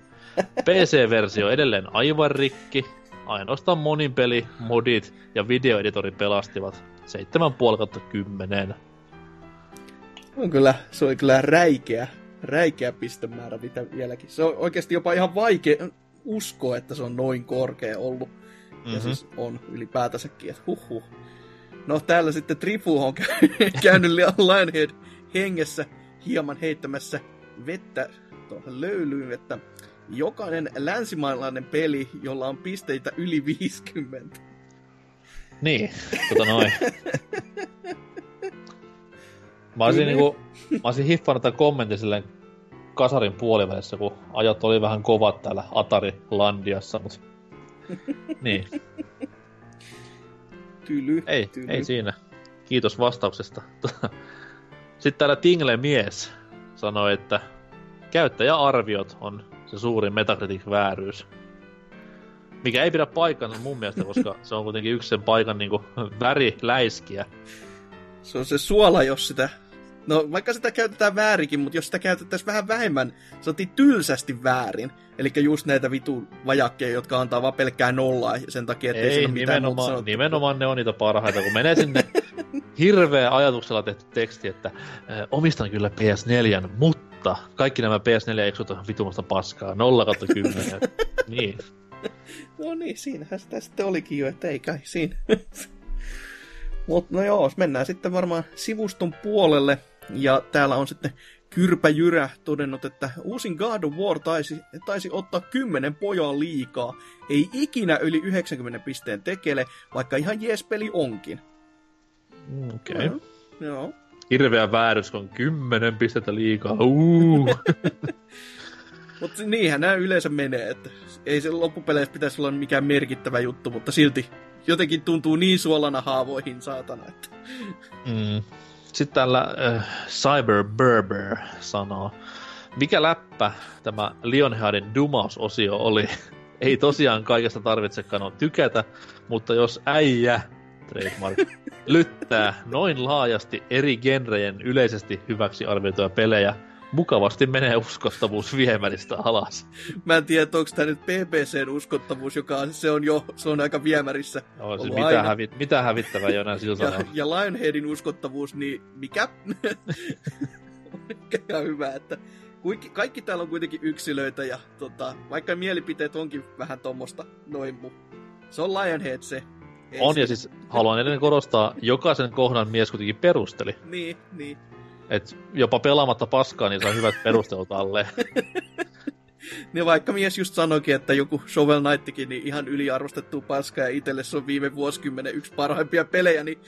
PC-versio edelleen aivan rikki. Ainoastaan monin peli, modit ja videoeditori pelastivat. 7,5 kautta 10. On kyllä, se oli kyllä räikeä, räikeä pistemäärä mitä vieläkin. Se on oikeasti jopa ihan vaikea uskoa, että se on noin korkea ollut. Mm-hmm. Ja Mhm. siis on ylipäätänsäkin, että huhhuh. No täällä sitten Trifu on käy- [laughs] käynyt Lionhead hengessä hieman heittämässä vettä tuohon löylyyn, että jokainen länsimaalainen peli, jolla on pisteitä yli 50. Niin, tota noin. Mä olisin, niinku, mä olisin hiffannut tämän kommentin silleen kasarin puolivälissä, kun ajat oli vähän kovat täällä Atari-landiassa, mut... niin, Tyly, ei, tyly. ei siinä. Kiitos vastauksesta. Sitten täällä Tingle Mies sanoi, että käyttäjäarviot on se suurin Metacritic-vääryys. Mikä ei pidä paikkansa mun mielestä, koska se on kuitenkin yksi sen paikan niinku väriläiskiä. Se on se suola, jos sitä... No, vaikka sitä käytetään väärinkin, mutta jos sitä käytettäisiin vähän vähemmän, se on tylsästi väärin. Eli just näitä vitu vajakkeja, jotka antaa vaan pelkkää nollaa sen takia, että ei, ei nimenomaan, nimenomaan ne on niitä parhaita, kun menee sinne [laughs] hirveä ajatuksella tehty teksti, että omistan kyllä PS4, mutta kaikki nämä PS4-eksut on vitumasta paskaa, 0 10. [laughs] niin. No niin, siinähän sitä sitten olikin jo, että ei kai siinä. Mutta no joo, mennään sitten varmaan sivuston puolelle. Ja täällä on sitten Kyrpä Jyrä todennut, että uusin God of War taisi, taisi ottaa kymmenen pojaa liikaa. Ei ikinä yli 90 pisteen tekele, vaikka ihan jees peli onkin. Mm, okei. Okay. No, joo. Hirveä väärys, kun on kymmenen pistettä liikaa. Uh. [laughs] mutta niinhän nämä yleensä menee, että ei se loppupeleissä pitäisi olla mikään merkittävä juttu, mutta silti jotenkin tuntuu niin suolana haavoihin, saatana. Että... Mm. Sitten täällä äh, Cyber Berber sanoo, mikä läppä tämä Lionheadin dumausosio oli? [laughs] Ei tosiaan kaikesta tarvitsekaan tykätä, mutta jos äijä, trademark, lyttää noin laajasti eri genrejen yleisesti hyväksi arvioituja pelejä, mukavasti menee uskottavuus viemäristä alas. Mä en tiedä, onko tämä nyt BBCn uskottavuus, joka on, se on jo se on aika viemärissä. No, siis mitä, hävit, mitä hävittävää jo näin ja, ja Lionheadin uskottavuus, niin mikä? [laughs] mikä hyvä, että kaikki täällä on kuitenkin yksilöitä ja tota, vaikka mielipiteet onkin vähän tuommoista noin mu. Se on Lionhead se. On ja siis haluan edelleen korostaa, jokaisen kohdan mise kuitenkin perusteli. Niin, niin. Et jopa pelaamatta paskaa, niin saa hyvät perustelut alle. [laughs] niin vaikka mies just sanoikin, että joku Shovel Knightikin niin ihan yliarvostettu paska ja itselle se on viime vuosikymmenen yksi parhaimpia pelejä, niin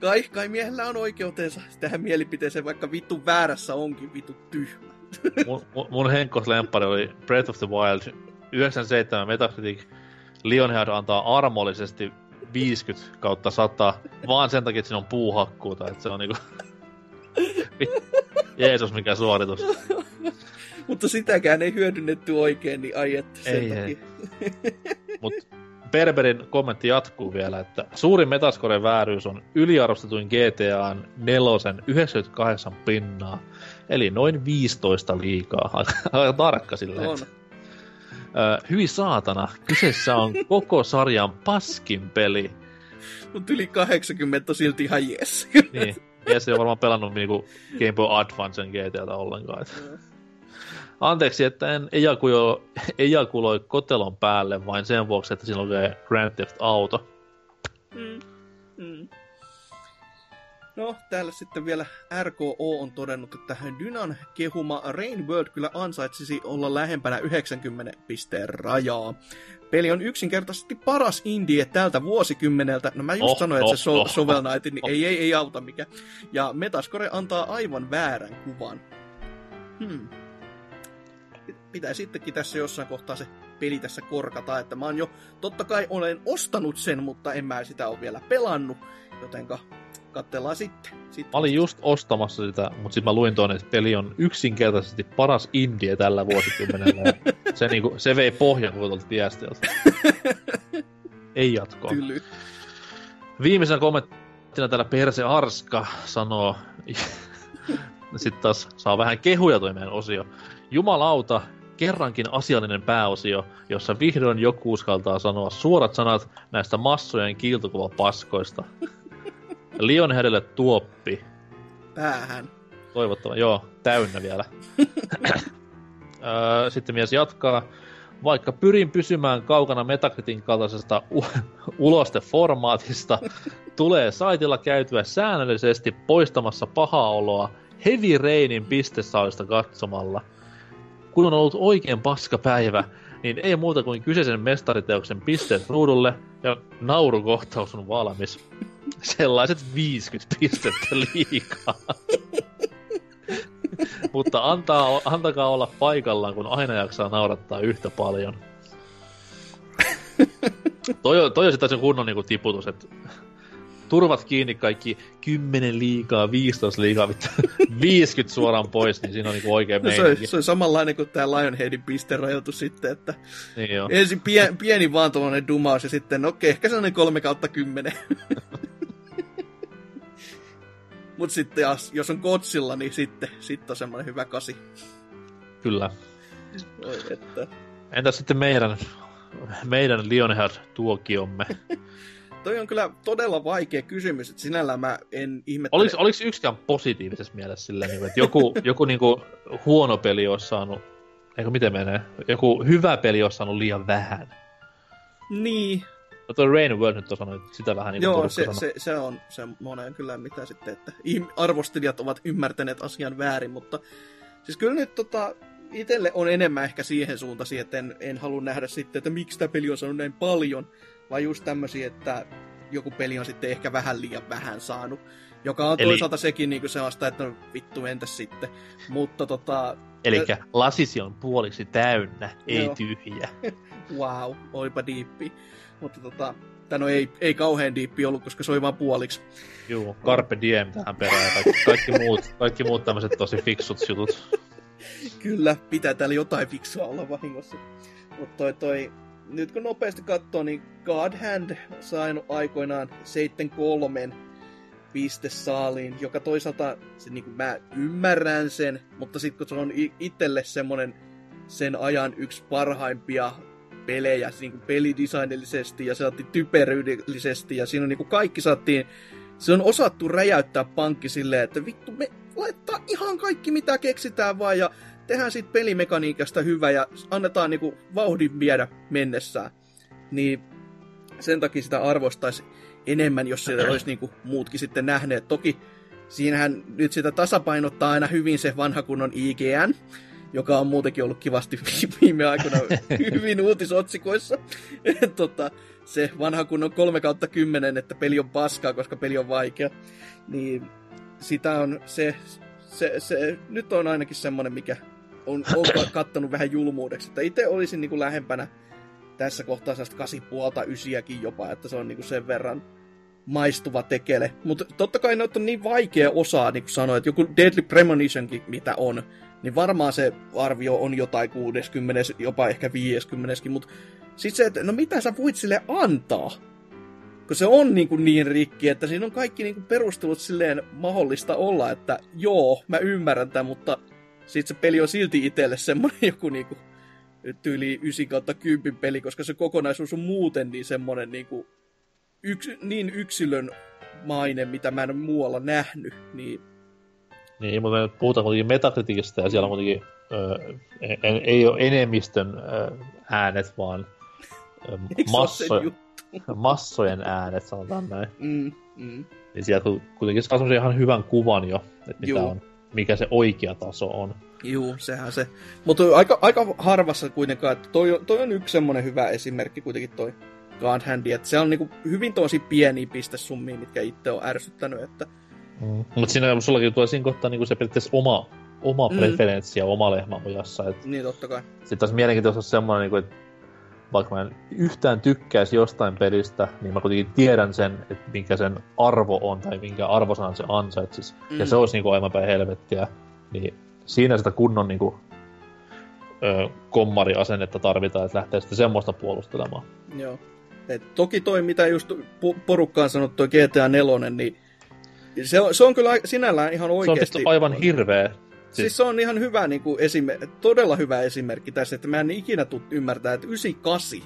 kai, kai miehellä on oikeutensa tähän mielipiteeseen, vaikka vittu väärässä onkin vittu tyhmä. [laughs] mun, mun henkkoslemppari oli Breath of the Wild 97 Metacritic. Lionhead antaa armollisesti 50 kautta 100, vaan sen takia, että siinä on puuhakkuuta, että se on niinku... [laughs] Jeesus, mikä suoritus. Mutta sitäkään ei hyödynnetty oikein, niin ai että sen ei, takia. Mut Berberin kommentti jatkuu vielä, että suurin Metascoren vääryys on yliarvostetuin GTAn nelosen 98 pinnaa, eli noin 15 liikaa. Aika tarkka silleen. On. Ö, hyvin saatana, kyseessä on koko sarjan paskin peli. Mutta yli 80 on silti ihan jees. niin. Mies ei ole varmaan pelannut niinku Game Boy Advancen GTAta ollenkaan. Anteeksi, että en ejakuloi, ejakuloi kotelon päälle vain sen vuoksi, että siinä lukee Grand Theft Auto. Mm. Mm. No, täällä sitten vielä RKO on todennut, että Dynan kehuma Rain World kyllä ansaitsisi olla lähempänä 90 pisteen rajaa. Peli on yksinkertaisesti paras indie tältä vuosikymmeneltä. No mä just oh, sanoin, että oh, se so- oh, Shovel Knight, niin oh. ei, ei, ei auta mikä. Ja Metascore antaa aivan väärän kuvan. Hmm. Pitää sittenkin tässä jossain kohtaa se peli tässä korkata, että mä oon jo, totta kai olen ostanut sen, mutta en mä sitä ole vielä pelannut, jotenka katsellaan sitten. sitten. Mä olin just ostamassa sitä, mutta sitten mä luin tuonne, että peli on yksinkertaisesti paras indie tällä vuosikymmenellä. [laughs] se, niinku, se vei pohjan koko tuolta viestiltä. [laughs] Ei jatkoa. Tyly. Viimeisenä kommenttina täällä Perse Arska sanoo, [laughs] sitten taas saa vähän kehuja toi meidän osio. Jumalauta, kerrankin asiallinen pääosio, jossa vihdoin joku uskaltaa sanoa suorat sanat näistä massojen kiiltokuvapaskoista. Lionheadille tuoppi. Päähän. Toivottava, joo, täynnä vielä. [laughs] Sitten mies jatkaa. Vaikka pyrin pysymään kaukana Metakritin kaltaisesta u- ulosteformaatista, tulee saitilla käytyä säännöllisesti poistamassa pahaa oloa Heavy Rainin pistesaalista katsomalla. Kun on ollut oikein paska päivä, niin ei muuta kuin kyseisen mestariteoksen pisteet ruudulle ja naurukohtaus on valmis. Sellaiset 50 pistettä liikaa. Mutta antaa, antakaa olla paikallaan, kun aina jaksaa naurattaa yhtä paljon. toi, toi on sitten se kunnon niinku tiputus, että turvat kiinni kaikki 10 liikaa, 15 liikaa, 50 suoraan pois, niin siinä on niinku oikein no, se, on, se on samanlainen kuin tämä Lionheadin pisterajoitus sitten, että niin jo. ensin pie, pieni vaan tuollainen dumaus ja sitten, no okei, ehkä sellainen 3 kautta 10. [laughs] Mutta sitten jos on kotsilla, niin sitten, sitten on semmoinen hyvä kasi. Kyllä. Oi, että. Entä sitten meidän, meidän Lionhead-tuokiomme? [laughs] Toi on kyllä todella vaikea kysymys, että sinällään mä en ihmettele... Oliko, oliko yksikään positiivisessa mielessä silleen, niin että joku, [laughs] joku niinku huono peli olisi saanut, eikö miten menee, joku hyvä peli olisi saanut liian vähän? Niin. No toi Rain World nyt on sanonut sitä vähän niin Joo, se, se, se, on se moneen kyllä mitä sitten, että arvostelijat ovat ymmärtäneet asian väärin, mutta siis kyllä nyt tota, itelle on enemmän ehkä siihen suuntaan, että en, en halua nähdä sitten, että miksi tämä peli on saanut näin paljon, vaan just tämmöisiä, että joku peli on sitten ehkä vähän liian vähän saanut. Joka on Eli... toisaalta sekin niin kuin sellaista, että no, vittu entäs sitten. Mutta tota... Eli ä... lasisi on puoliksi täynnä, ei Joo. tyhjä. [laughs] wow, oipa diippi. Mutta tota, tai no ei, ei kauhean diippi ollut, koska se oli vaan puoliksi. Joo, Carpe Diem tähän perään ja kaikki, kaikki muut, kaikki muut tämmöiset tosi fiksut jutut. [laughs] Kyllä, pitää täällä jotain fiksua olla vahingossa. Mutta toi, toi, nyt kun nopeasti katsoo, niin God Hand saanut aikoinaan 73 pistesaaliin, joka toisaalta, se, niin kuin mä ymmärrän sen, mutta sitten kun se on itselle semmonen sen ajan yksi parhaimpia pelejä niin kuin pelidesignillisesti ja saatiin typeryydellisesti ja siinä on niin kuin kaikki saatiin, se on osattu räjäyttää pankki silleen, että vittu me laittaa ihan kaikki mitä keksitään vaan ja tehdään siitä pelimekaniikasta hyvä ja annetaan niinku vauhdin viedä mennessään. Niin sen takia sitä arvostaisi enemmän, jos sitä olisi niinku muutkin sitten nähneet. Toki siinähän nyt sitä tasapainottaa aina hyvin se vanha kunnon IGN, joka on muutenkin ollut kivasti [laughs] viime aikoina hyvin uutisotsikoissa. [laughs] tota, se vanha kunnon 3 kautta 10, että peli on paskaa, koska peli on vaikea. Niin sitä on se, se, se nyt on ainakin semmoinen, mikä on, on kattanut vähän julmuudeksi. Että itse olisin niin kuin lähempänä tässä kohtaa sellaista kasi puolta ysiäkin jopa, että se on niin kuin sen verran maistuva tekele. Mutta totta kai ne on niin vaikea osaa, niin kuin sanoin, että joku Deadly Premonitionkin, mitä on, niin varmaan se arvio on jotain 60, jopa ehkä 50, mutta sitten se, että no mitä sä voit sille antaa? Kun se on niin, kuin niin rikki, että siinä on kaikki niin kuin perustelut silleen mahdollista olla, että joo, mä ymmärrän tämän, mutta sitten se peli on silti itselle semmoinen [laughs] joku niinku tyyli 9 kautta 10 peli, koska se kokonaisuus on muuten niin semmoinen niinku yks, niin yksilön maine, mitä mä en ole muualla nähnyt, niin... Niin, mutta puhutaan kuitenkin Metacriticistä ja siellä on kuitenkin ö, ei, ei ole enemmistön ö, äänet, vaan [laughs] masso, [laughs] massojen äänet, sanotaan näin. Mm, mm. Niin sieltä kuitenkin saa ihan hyvän kuvan jo, että mitä on mikä se oikea taso on. Juu, sehän se. Mutta aika, aika harvassa kuitenkaan, että toi, toi on yksi semmoinen hyvä esimerkki kuitenkin toi God Handi, että se on niinku hyvin tosi pieniä pistesummia, mitkä itse on ärsyttänyt, että... Mm. Mutta siinä sullakin tulee siinä kohtaa niinku se periaatteessa oma, oma mm. preferenssi ja oma lehmä mujassa. Et niin, totta kai. Sitten taas mielenkiintoista semmoinen, niinku, että vaikka mä en yhtään tykkäisi jostain pelistä, niin mä kuitenkin tiedän sen, että minkä sen arvo on tai minkä arvosanan se ansaitsisi. Mm. Ja se olisi niinku aivan päin helvettiä. Niin siinä sitä kunnon niinku, ö, kommariasennetta tarvitaan, että lähtee sitten semmoista puolustelemaan. Joo. Et toki toi, mitä just porukkaan sanottu, toi GTA 4, niin se on, se on kyllä sinällään ihan oikeasti... Se on aivan hirveä Siis, siis se on ihan hyvä, niin kuin esimer- todella hyvä esimerkki tässä, että mä en ikinä tule ymmärtää, että 98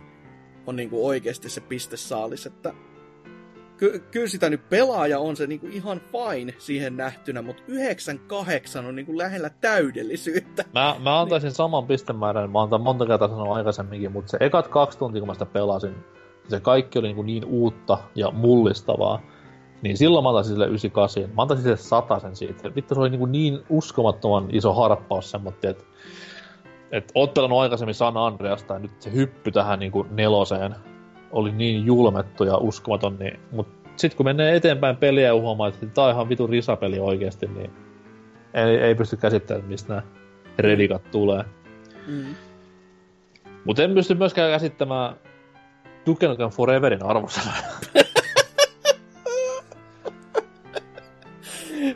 on niin kuin oikeasti se pistesaalis, että ky- kyllä sitä nyt pelaaja on se niin kuin ihan fine siihen nähtynä, mutta 98 on niin kuin lähellä täydellisyyttä. Mä, mä antaisin niin. saman pistemäärän, mä antan monta kertaa sanoa aikaisemminkin, mutta se ekat kaksi tuntia, kun mä sitä pelasin, se kaikki oli niin, kuin niin uutta ja mullistavaa niin silloin mä antaisin sille 98. Mä antaisin sille sataisen siitä. Vittu se oli niin, niin uskomattoman iso harppaus semmoinen, että et oot pelannut aikaisemmin San Andreasta ja nyt se hyppy tähän niin kuin neloseen oli niin julmettu ja uskomaton, niin, mut sit kun menee eteenpäin peliä ja huomaa, että tää on ihan vitun risapeli oikeesti, niin ei, ei pysty käsittämään, mistä nämä redikat tulee. Mm. Mutta en pysty myöskään käsittämään Duke Nukem Foreverin arvosanoja. [laughs]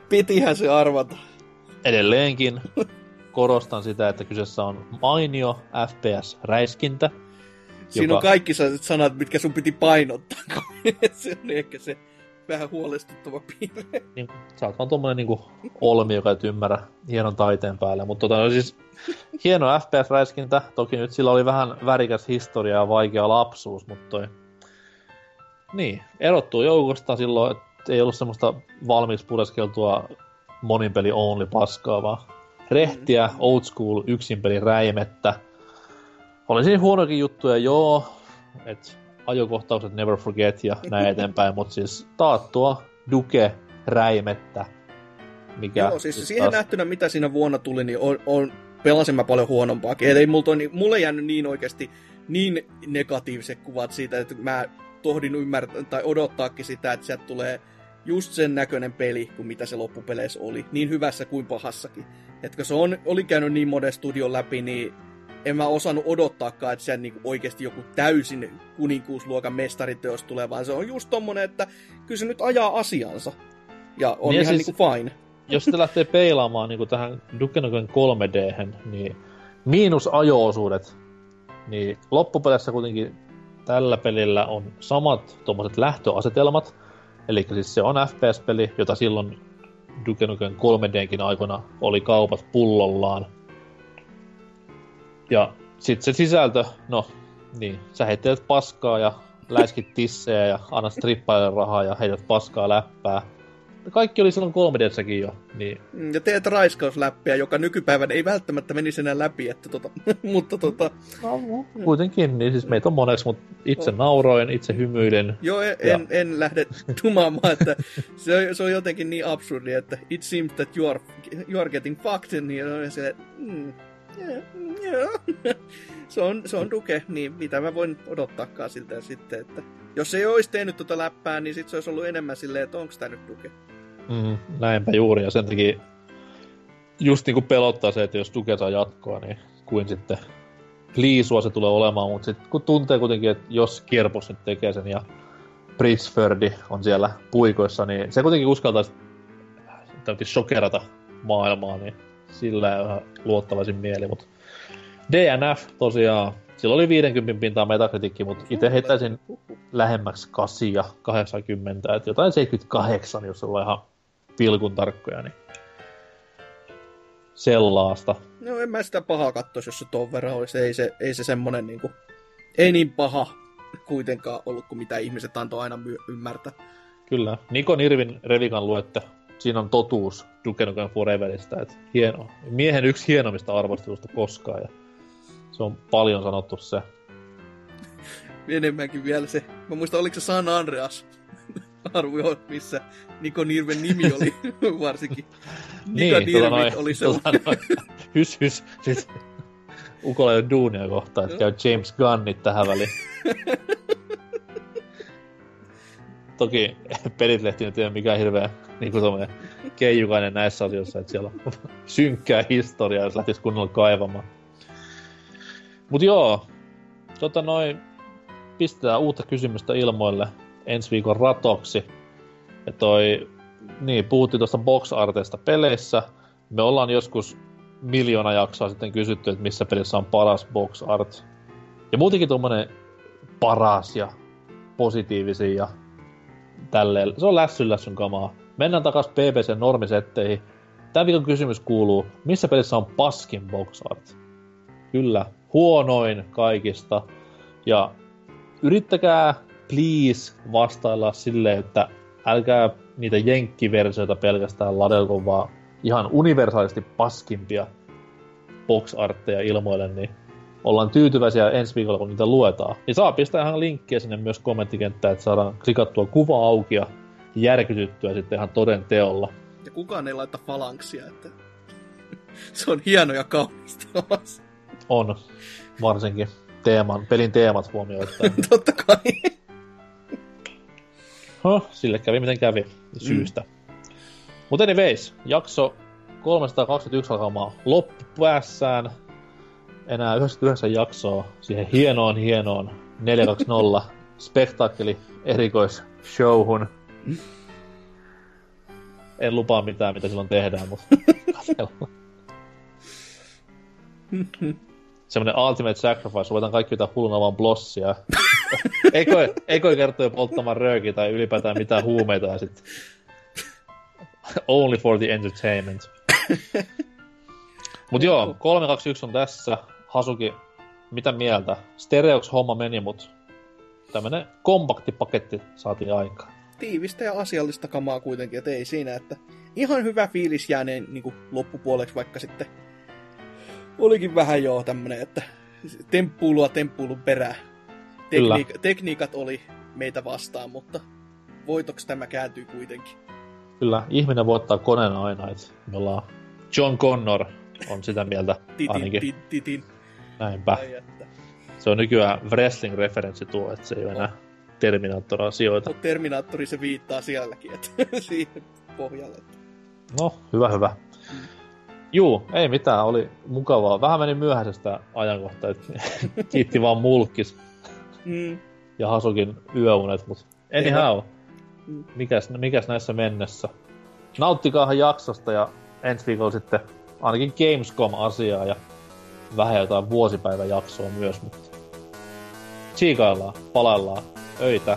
Pitihän se arvata. Edelleenkin korostan sitä, että kyseessä on mainio FPS-räiskintä. Siinä joka... on kaikki sanat, mitkä sun piti painottaa. [laughs] se oli ehkä se vähän huolestuttava piirre. Niin, sä oot vaan tommonen niin olmi, joka et ymmärrä hienon taiteen päälle. Mutta tota, no siis hieno FPS-räiskintä. Toki nyt sillä oli vähän värikäs historia ja vaikea lapsuus, mutta toi... Niin, erottuu joukosta silloin, että ei ollut semmoista valmiiksi pureskeltua moninpeli only paskaa, vaan rehtiä, mm. old school, yksinpeli räimettä. Oli siinä huonokin juttuja, joo, että ajokohtaukset Never Forget ja näin [laughs] eteenpäin, mutta siis taattua Duke räimettä. Mikä Joo, siis siihen taas... nähtynä, mitä siinä vuonna tuli, niin on, on pelasin mä paljon huonompaakin. Eli mulla, niin, mulle ei jäänyt niin oikeasti niin negatiiviset kuvat siitä, että mä tohdin ymmärtää tai odottaakin sitä, että sieltä tulee just sen näköinen peli kuin mitä se loppupeleissä oli. Niin hyvässä kuin pahassakin. Että se on, oli käynyt niin monen studion läpi, niin en mä osannut odottaakaan, että siellä niinku oikeasti joku täysin kuninkuusluokan mestariteos tulee, vaan se on just tommonen, että kyllä se nyt ajaa asiansa. Ja on niin ihan siis, niinku fine. Jos sitä lähtee peilaamaan niinku tähän Duke Nukem 3 d niin miinus ajo-osuudet, niin loppupeleissä kuitenkin tällä pelillä on samat tuommoiset lähtöasetelmat, eli siis se on FPS-peli, jota silloin Duke Nukem 3Dnkin aikana oli kaupat pullollaan, ja sitten se sisältö, no niin, sä heittelet paskaa ja läiskit tissejä ja annat strippaille rahaa ja heität paskaa läppää. Kaikki oli silloin 3 jo. Niin. Mm, ja teet raiskausläppiä, joka nykypäivänä ei välttämättä menisi enää läpi, että tota, [laughs] mutta tota... No, kuitenkin, niin siis meitä on moneksi, mutta itse nauroin, itse hymyilen. Joo, en, ja... en, en lähde [laughs] tumaamaan, että se, on, se on jotenkin niin absurdi, että it seems that you are, you are getting fucked, niin on se, mm, [laughs] se on, se on Duke, niin mitä mä voin odottaakaan siltä sitten, että jos ei olisi tehnyt tota läppää, niin sit se olisi ollut enemmän silleen, että onko tämä nyt Duke. Mm, näinpä juuri, ja sen takia just niin kuin pelottaa se, että jos Duke saa jatkoa, niin kuin sitten liisua se tulee olemaan, mutta sitten kun tuntee kuitenkin, että jos Kierpos nyt tekee sen ja Bridgeford on siellä puikoissa, niin se kuitenkin uskaltaisi shokerata maailmaa, niin sillä vähän luottavaisin mieli, mutta DNF tosiaan, sillä oli 50 pintaa metakritiikki, mutta itse heittäisin lähemmäksi 8 ja 80, että jotain 78, jos ollaan ihan pilkun tarkkoja, niin sellaista. No en mä sitä pahaa katsoisi, jos se ton verran olisi. Ei se, ei se semmonen niinku, ei niin paha kuitenkaan ollut kuin mitä ihmiset antoi aina my- ymmärtää. Kyllä. Niko Nirvin Revikan luette siinä on totuus Duke Nukem Foreverista, että hieno, miehen yksi hienommista arvostelusta koskaan, ja se on paljon sanottu se. Enemmänkin vielä se, mä muistan, oliko se San Andreas arvio, missä Niko Nirven nimi oli [laughs] varsinkin. Niko niin, tota noin, oli se. Tota noin. hys, hys, siis Ukolla ei ole duunia kohtaa, että käy James Gunnit tähän väliin. Toki Pelitlehti nyt ei ole mikään hirveä niin kuin keijukainen näissä asioissa, että siellä on synkkää historiaa, jos lähtisi kunnolla kaivamaan. Mut joo, tota noin, pistetään uutta kysymystä ilmoille ensi viikon ratoksi. Ja toi, niin, puhuttiin tuosta box arteista peleissä. Me ollaan joskus miljoona jaksoa sitten kysytty, että missä pelissä on paras box art. Ja muutenkin tuommoinen paras ja positiivisia ja tälleen. Se on lässyn lässyn kamaa. Mennään takas BBC normisetteihin. Tämän viikon kysymys kuuluu, missä pelissä on paskin box art? Kyllä, huonoin kaikista. Ja yrittäkää please vastailla silleen, että älkää niitä jenkkiversioita pelkästään ladelko, vaan ihan universaalisti paskimpia box artteja ilmoille, niin ollaan tyytyväisiä ensi viikolla, kun niitä luetaan. Niin saa pistää ihan linkkiä sinne myös kommenttikenttään, että saadaan klikattua kuva auki ja järkytyttyä sitten ihan toden teolla. Ja kukaan ei laita falanksia, että se on hieno ja kaunista. On, varsinkin teeman, pelin teemat huomioittain. [laughs] Totta kai. Huh, sille kävi miten kävi, syystä. Mm. Mutta anyways, jakso 321 alkaa loppupäässään. Enää 99 jaksoa siihen hienoon hienoon 420 [laughs] spektaakkeli erikoisshowhun. En lupaa mitään, mitä silloin tehdään, mutta [laughs] katsellaan. Semmoinen Ultimate Sacrifice, ruvetaan kaikki jotain hulluna vaan blossia. [laughs] eikö, eikö kertoo polttamaan röökiä tai ylipäätään mitään huumeita sitten Only for the entertainment. Mut joo, 321 on tässä. Hasuki, mitä mieltä? Stereoks homma meni, mut tämmönen kompakti paketti saatiin aikaan. Tiivistä ja asiallista kamaa kuitenkin, että ei siinä, että ihan hyvä fiilis jääneen niin loppupuoleksi, vaikka sitten olikin vähän joo tämmönen, että temppuilua temppuilun perää. Tekniik- tekniikat oli meitä vastaan, mutta voitoksi tämä kääntyy kuitenkin. Kyllä, ihminen voittaa koneen aina, että me ollaan John Connor on sitä mieltä titin, ainakin. Titin, titin. Näinpä. Se on nykyään wrestling-referenssi tuo, että se ei ole enää Terminator-asioita. Mutta Terminaattori se viittaa sielläkin, että [laughs] siihen pohjalle. No, hyvä, hyvä. Mm. Juu, ei mitään, oli mukavaa. Vähän meni myöhäisestä ajankohtaa, että [laughs] kiitti vaan mulkis. Mm. Ja Hasukin yöunet, mutta anyhow. Mm. Mikäs, mikäs näissä mennessä? Nauttikaahan jaksosta ja ensi viikolla sitten ainakin Gamescom-asiaa ja vähän jotain vuosipäiväjaksoa myös, mutta siikaillaan, palaillaan, öitä